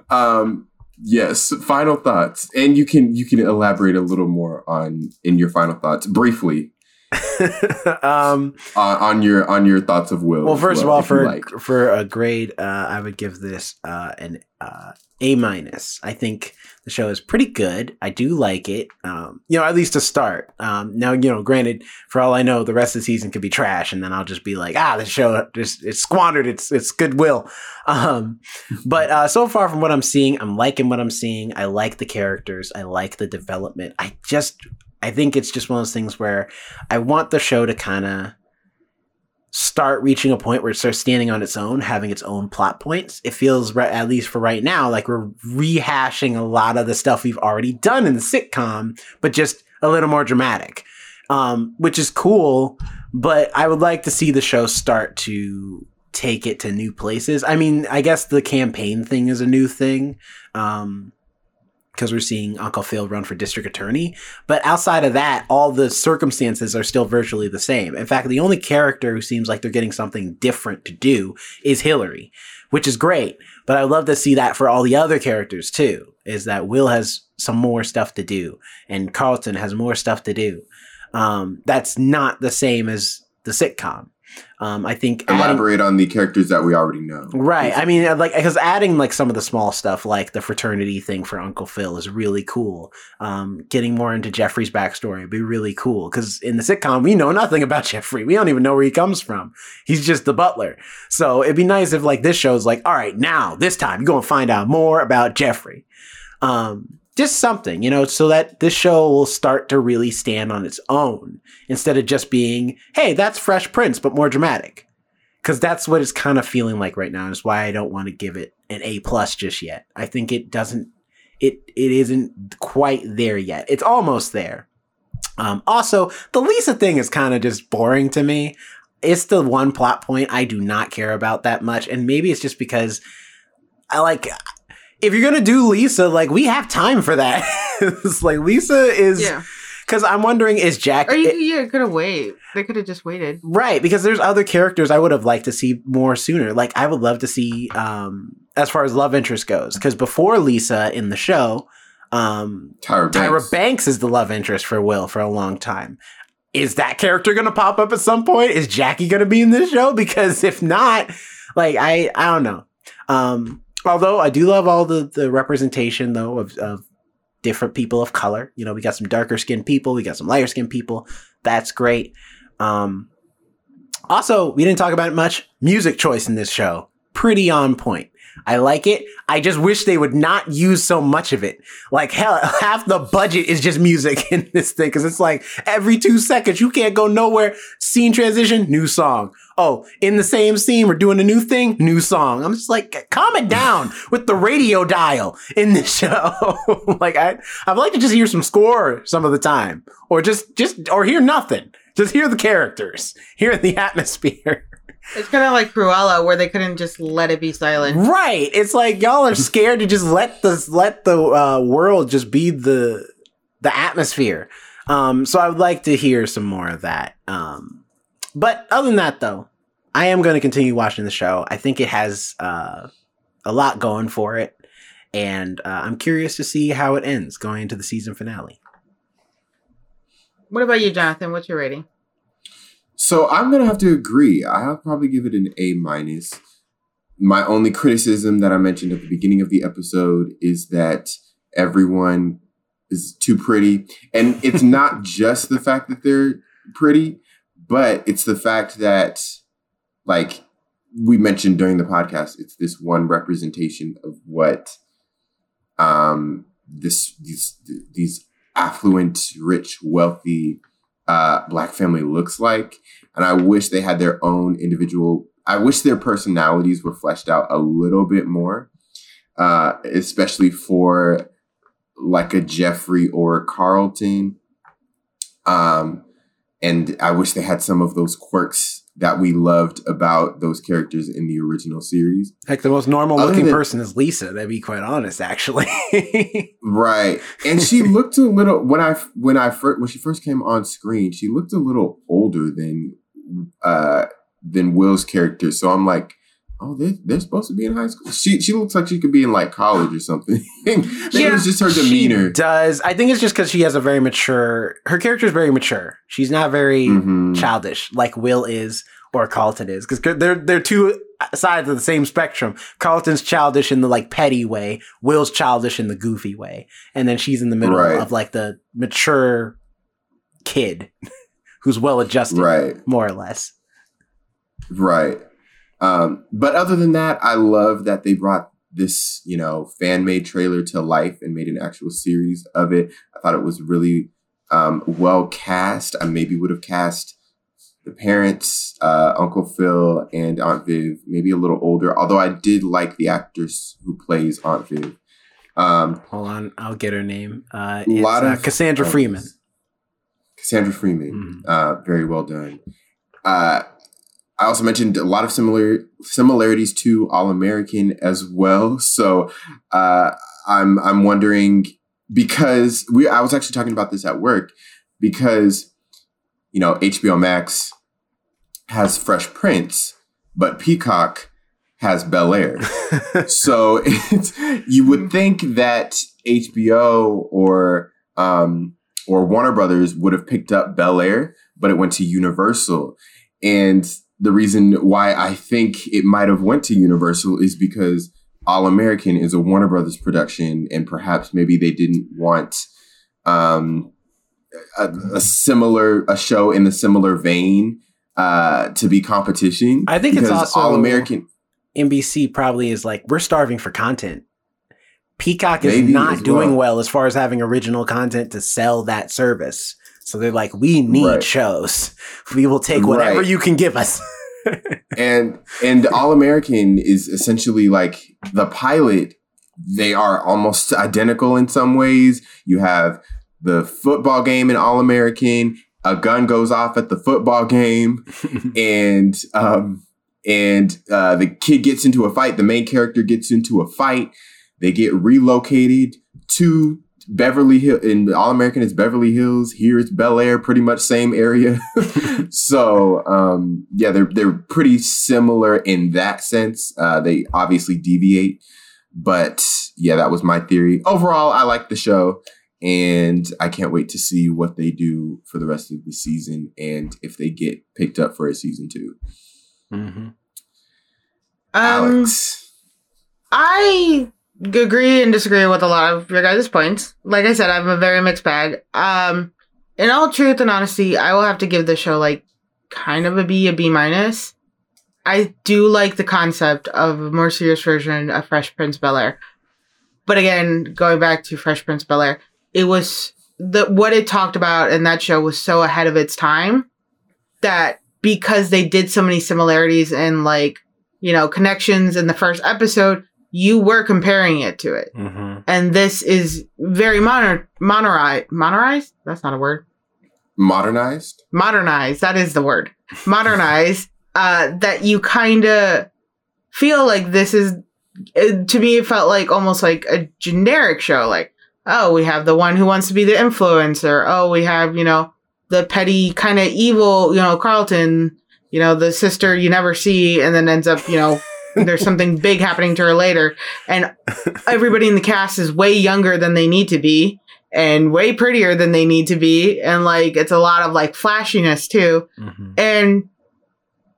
um. Yes. Final thoughts, and you can you can elaborate a little more on in your final thoughts briefly [LAUGHS] um, on, on your on your thoughts of Will. well, first of all, for like. for a grade, uh, I would give this uh, an uh, A minus. I think the show is pretty good. I do like it. Um, you know, at least to start. Um, now, you know, granted, for all I know, the rest of the season could be trash, and then I'll just be like, ah, the show just it's squandered its its goodwill. [LAUGHS] Um, but uh, so far from what I'm seeing, I'm liking what I'm seeing. I like the characters. I like the development. I just, I think it's just one of those things where I want the show to kind of start reaching a point where it starts standing on its own, having its own plot points. It feels, at least for right now, like we're rehashing a lot of the stuff we've already done in the sitcom, but just a little more dramatic, um, which is cool. But I would like to see the show start to take it to new places. I mean, I guess the campaign thing is a new thing. Um, because we're seeing Uncle Phil run for district attorney. But outside of that, all the circumstances are still virtually the same. In fact, the only character who seems like they're getting something different to do is Hilary, which is great. But I love to see that for all the other characters too, is that Will has some more stuff to do and Carlton has more stuff to do. Um, that's not the same as the sitcom. Um, I think adding- elaborate on the characters that we already know. Right. I mean, like, because adding like some of the small stuff, like the fraternity thing for Uncle Phil, is really cool. Um, getting more into Jeffrey's backstory would be really cool. Because in the sitcom, we know nothing about [LAUGHS] Jeffrey. We don't even know where he comes from. He's just the butler. So it'd be nice if like this show's like, all right, now this time you're gonna find out more about Jeffrey. Um, just something, you know, so that this show will start to really stand on its own instead of just being, hey, that's Fresh Prince, but more dramatic because that's what it's kind of feeling like right now. And it's why I don't want to give it an A plus just yet. I think it doesn't. It it isn't quite there yet. It's almost there. Um, also, the Lisa thing is kind of just boring to me. It's the one plot point I do not care about that much, and maybe it's just because I like. If you're gonna do Lisa, like we have time for that. it's [LAUGHS] like Lisa is Yeah. because I'm wondering is Jack Or you, you could have waited. They could have just waited. Right, because there's other characters I would have liked to see more sooner. Like I would love to see um as far as love interest goes because before Lisa in the show, um Tyra Banks. Banks is the love interest for Will for a long time. Is that character going to pop up at some point? Is Jackie going to be in this show because if not, like I I don't know. Um Although I do love all the the representation though of of different people of color. You know, we got some darker skinned people, we got some lighter skinned people. That's great. Um, also, we didn't talk about it much. Music choice in this show, pretty on point. I like it. I just wish they would not use so much of it. Like hell, [LAUGHS] half the budget is just music [LAUGHS] in this thing because it's like every two seconds you can't go nowhere. Scene transition, new song. Oh, in the same scene, we're doing a new thing, new song. I'm just like, calm it down [LAUGHS] with the radio dial in this show. [LAUGHS] like I, I'd like to just hear some score some of the time, or just, just, or hear nothing. Just hear the characters, hear the [LAUGHS] atmosphere. It's kind of like Cruella, where they couldn't just let it be silent. Right. It's like y'all are scared to just let the let the uh, world just be the the atmosphere. Um, so I would like to hear some more of that. Um, but other than that, though, I am going to continue watching the show. I think it has uh, a lot going for it, and uh, I'm curious to see how it ends going into the season finale. What about you, Jonathan? What's your rating? So I'm gonna have to agree. I'll probably give it an A minus. My only criticism that I mentioned at the beginning of the episode is that everyone is too pretty. And it's not [LAUGHS] just the fact that they're pretty, but it's the fact that, like we mentioned during the podcast, it's this one representation of what um this these these affluent, rich, wealthy uh, black family looks like. And I wish they had their own individual, I wish their personalities were fleshed out a little bit more, uh, especially for like a Jeffrey or Carlton. Um, and I wish they had some of those quirks that we loved about those characters in the original series. Like the most normal Other looking than, person is Lisa, to be quite honest, actually. [LAUGHS] right. And she looked a little when I when I first when she first came on screen, she looked a little older than uh than Will's character. So I'm like, oh, they're, they're supposed to be in high school. She she looks like she could be in like college or something. [LAUGHS] Maybe yeah, it's just her demeanor. does I think it's just because she has a very mature. Her character is very mature. She's not very mm-hmm. childish like Will is or Carlton is because they're they're two sides of the same spectrum. Carlton's childish in the like petty way. Will's childish in the goofy way, and then she's in the middle right. of like the mature kid [LAUGHS] who's well adjusted, right? More or less. Right. Um, but other than that, I love that they brought this, you know, fan made trailer to life and made an actual series of it. I thought it was really um, well cast. I maybe would have cast the parents, uh, Uncle Phil and Aunt Viv, maybe a little older. Although I did like the actress who plays Aunt Viv. Um, Hold on, I'll get her name. Uh, a lot uh, of Cassandra uh, Freeman. Cassandra Freeman, mm. very well done. I also mentioned a lot of similar similarities to All American as well. So uh, I'm I'm wondering because we I was actually talking about this at work because you know HBO Max has Fresh Prince, but Peacock has Bel Air. [LAUGHS] so it's you would think that HBO or um, or Warner Brothers would have picked up Bel Air, but it went to Universal. And the reason why I think it might have went to Universal is because All American is a Warner Brothers production, and perhaps maybe they didn't want um, a, a, similar a show in the similar vein uh, to be competition. I think it's also All American. NBC probably is like we're starving for content. Peacock is maybe not doing well. well as far as having original content to sell that service. So they're like, we need right. shows. [LAUGHS] We will take whatever right. you can give us. [LAUGHS] and and All American is essentially like the pilot. They are almost identical in some ways. You have the football game in All American. A gun goes off at the football game, [LAUGHS] and um, and uh, the kid gets into a fight. The main character gets into a fight. They get relocated to Beverly Hill in All American is Beverly Hills. Here it's Bel Air, pretty much same area. [LAUGHS] so um, yeah, they're they're pretty similar in that sense. Uh, they obviously deviate, but yeah, that was my theory. Overall, I like the show, and I can't wait to see what they do for the rest of the season and if they get picked up for a season 2 mm-hmm. Um, Alex. I agree and disagree with a lot of your guys' points. Like I said, I'm a very mixed bag. Um, in all truth and honesty, I will have to give the show like kind of a B, a B minus. I do like the concept of a more serious version of Fresh Prince Bel Air. But again, going back to Fresh Prince Bel Air, it was the what it talked about in that show was so ahead of its time that because they did so many similarities and like you know connections in the first episode, you were comparing it to it. Mm-hmm. And this is very moder modernized. Monorized? That's not a word. Modernized. Modernized. That is the word. [LAUGHS] Modernized. uh, that you kind of feel like this is. uh, To me, it felt like almost like a generic show. Like, oh, we have the one who wants to be the influencer. Oh, we have you know the petty kind of evil. You know, Carlton. You know, the sister you never see, and then ends up you know there's something big happening to her later. And everybody in the cast is way younger than they need to be and way prettier than they need to be. And like it's a lot of like flashiness too. Mm-hmm. and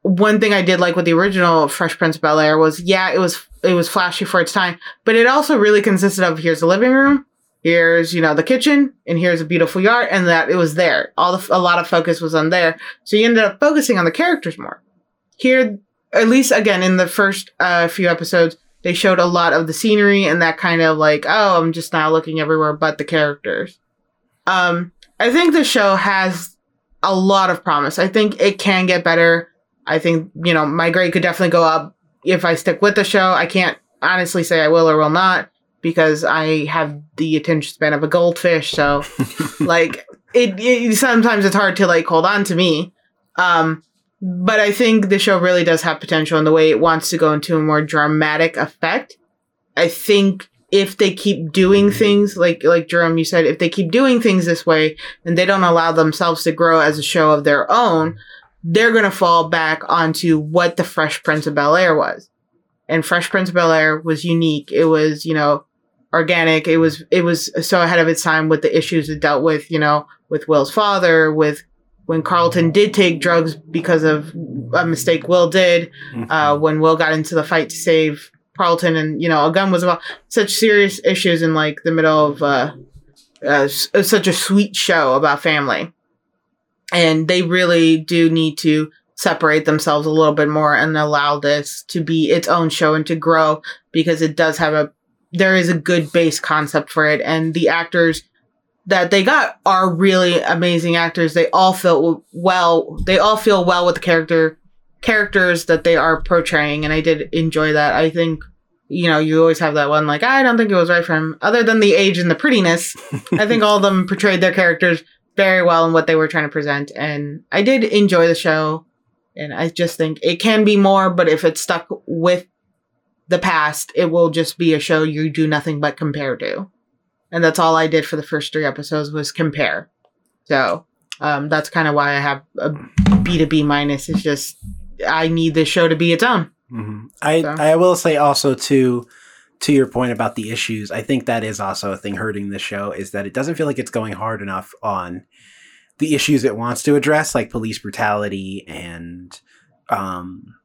one thing i did like with the original fresh prince of bel air was yeah it was it was flashy for its time but it also really consisted of here's the living room here's you know the kitchen and here's a beautiful yard and that it was there. All the a lot of focus was on there. So you ended up focusing on the characters more. Here at least again in the first uh, few episodes they showed a lot of the scenery and that kind of like oh i'm just now looking everywhere but the characters. Um i think the show has a lot of promise. I think it can get better. I think you know my grade could definitely go up if i stick with the show. I can't honestly say i will or will not because i have the attention span of a goldfish so [LAUGHS] like it, it sometimes it's hard to like hold on to me. Um but I think the show really does have potential in the way it wants to go into a more dramatic effect. I think if they keep doing mm-hmm. things like like Jerome you said, if they keep doing things this way and they don't allow themselves to grow as a show of their own, they're gonna fall back onto what the Fresh Prince of Bel Air was. And Fresh Prince of Bel Air was unique. It was, you know, organic. It was it was so ahead of its time with the issues it dealt with, you know, with Will's father, with when Carlton did take drugs because of a mistake Will did, uh, when Will got into the fight to save Carlton, and you know a gun was about such serious issues in like the middle of uh, uh, s- uh, such a sweet show about family, and they really do need to separate themselves a little bit more and allow this to be its own show and to grow because it does have a there is a good base concept for it, and the actors that they got are really amazing actors. They all feel well. They all feel well with the character characters that they are portraying, and I did enjoy that. I think you know you always have that one like I don't think it was right for him. Other than the age and the prettiness, I think all of them portrayed their characters very well in what they were trying to present, and I did enjoy the show. And I just think it can be more, but if it's stuck with the past, it will just be a show you do nothing but compare to and that's all I did for the first three episodes was compare. So um, that's kind of why I have a B to B minus. It's just I need this show to be its own. hmm I So- I will say also to to your point about the issues, I think that is also a thing hurting the show is that it doesn't feel like it's going hard enough on the issues it wants to address, like police brutality and um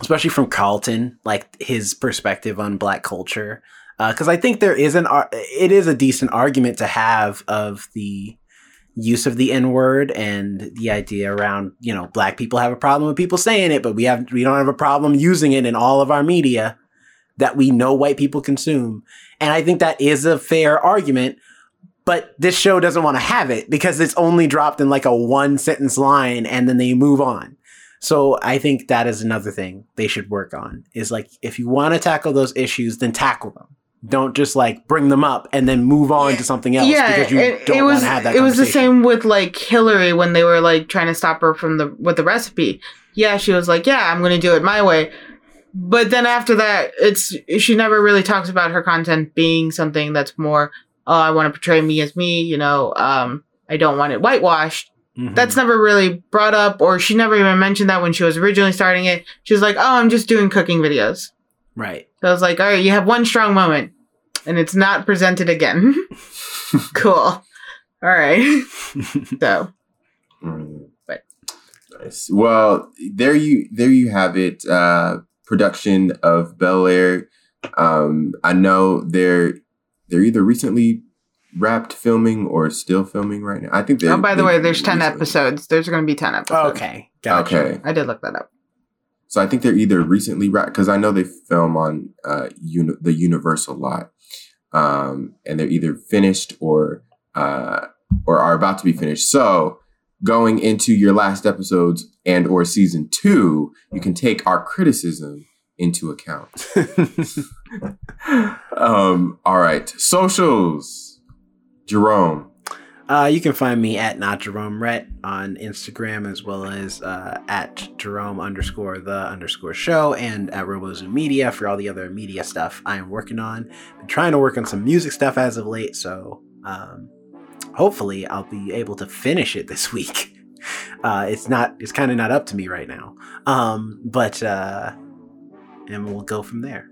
especially from Carlton, like his perspective on black culture. Uh, because I think there is an ar- it is a decent argument to have of the use of the N word and the idea around you know black people have a problem with people saying it, but we have we don't have a problem using it in all of our media that we know white people consume. And I think that is a fair argument. But this show doesn't want to have it because it's only dropped in like a one sentence line and then they move on. So I think that is another thing they should work on is like if you want to tackle those issues, then tackle them. Don't just like bring them up and then move on to something else yeah, because you it, don't want was to have that it was the same with like Hilary when they were like trying to stop her from the with the recipe. Yeah, she was like, "Yeah, I'm going to do it my way." But then after that, it's she never really talks about her content being something that's more, "Oh, I want to portray me as me," you know, um I don't want it whitewashed. Mhm. That's never really brought up, or she never even mentioned that when she was originally starting it. She was like, "Oh, I'm just doing cooking videos." right. So I was like, "All right, you have one strong moment, and it's not presented again." [LAUGHS] cool. All right. [LAUGHS] so Mm. But- nice. Well, there you there you have it. Uh, production of Bel Air Um, I know they're they're either recently wrapped filming or still filming right now. I think they. Oh, by the way, there's 10 recently- episodes. There's going to be 10 episodes. Okay, gotcha. Okay, I did look that up. So I think they're either recently wrapped because I know they film on uh uni- the Universal lot, um, and they're either finished or uh or are about to be finished. So going into your last episodes and or season two, you can take our criticism into account. [LAUGHS] um, all right, socials. Jerome. Uh, you can find me at not Jerome Rhett on Instagram as well as uh, at Jerome underscore the underscore show and at RoboZoo Media for all the other media stuff I am working on. Been trying to work on some music stuff as of late, so um, hopefully I'll be able to finish it this [LAUGHS] week. Uh, it's not, it's kind of not up to me right now, um, but uh, and we'll go from there.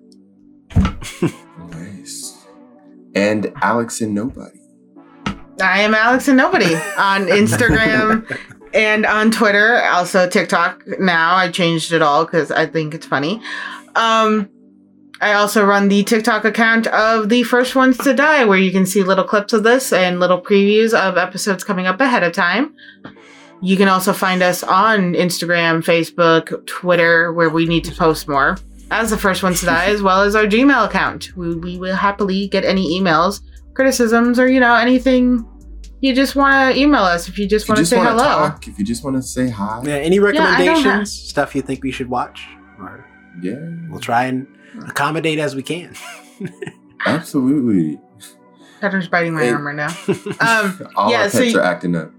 [LAUGHS] Nice. And Alex and Nobody. I am Alex and Nobody on [LAUGHS] Instagram and on Twitter. Also TikTok now. I changed it all because I think it's funny. Um, I also run the TikTok account of the first ones to die, where you can see little clips of this and little previews of episodes coming up ahead of time. You can also find us on Instagram, Facebook, Twitter, where we need to post more as the first ones to die, as well as our Gmail account. We, we will happily get any emails, criticisms, or you know anything you just want to email us if you just want to say hello. talk, if you just want to say hi, Yeah, any I don't recommendations, have- stuff you think we should watch, or yeah, we'll try and accommodate as we can. [LAUGHS] absolutely. Heather's biting my Hey. arm right now. [LAUGHS] Um, All Yeah, our so pets you- are acting up.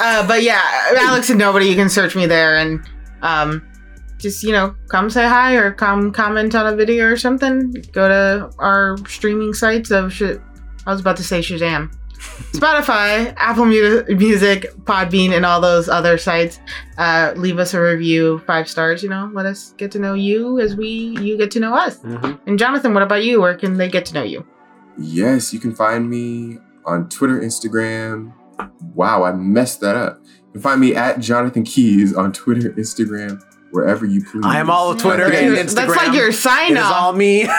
uh, but yeah, Alex and nobody, you can search me there and um, just you know come say hi or come comment on a video or something. Go to our streaming sites of shit. I was about to say Shazam. [LAUGHS] Spotify, Apple Mu- Music, Podbean, and all those other sites. Uh, leave us a review, five stars. You know, let us get to know you as we you get to know us. And Jonathan, what about you? Where can they get to know you? Yes, you can find me on Twitter, Instagram. Wow, I messed that up. You can find me at Jonathan Keys on Twitter, Instagram, wherever you please. I am all of Twitter Yeah, and you- Instagram. That's like your sign It is all me. [LAUGHS]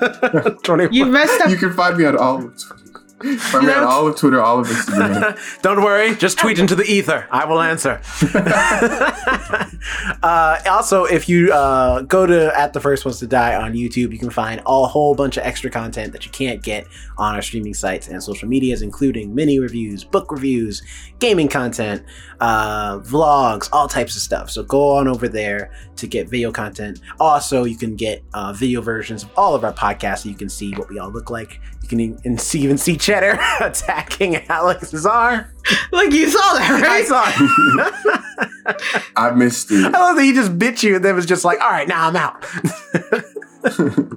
[LAUGHS] 24. You messed up. You can find me on all of Twitter. Find me on all of Twitter, all of Instagram. [LAUGHS] Don't worry, just tweet into the ether. I will answer. [LAUGHS] uh, also, if you uh, go to at the first ones to die on YouTube, you can find a whole bunch of extra content that you can't get on our streaming sites and social medias, including mini reviews, book reviews, gaming content, uh, vlogs, all types of stuff. So go on over there to get video content. Also, you can get uh, video versions of all of our podcasts so you can see what we all look like. You can e- and see, even see Cheddar [LAUGHS] attacking Alex Azar. Like you saw that, right? [LAUGHS] I right? saw it. [LAUGHS] I missed it. I love that he just bit you and then was just like, all right, now I'm out.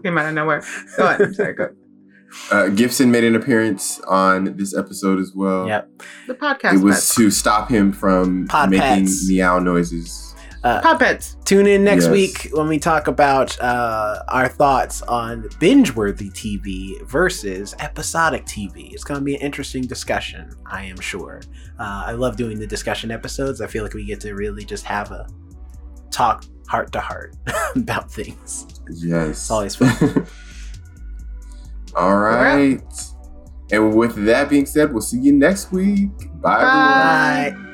Came out of nowhere. Go on. Sorry, go. Uh, Gibson made an appearance on this episode as well. Yep. The podcast. It was pets. to stop him from Pod making pets. meow noises. Puppets. Tune in next Yes. week when we talk about uh, our thoughts on binge worthy TV versus episodic TV. It's going to be an interesting discussion, I am sure. Uh, I love doing the discussion episodes. I feel like we get to really just have a talk heart to heart [LAUGHS] about things. Yes. It's always fun. [LAUGHS] All right. And with that being said, we'll see you next week. Bye. Bye. Bye.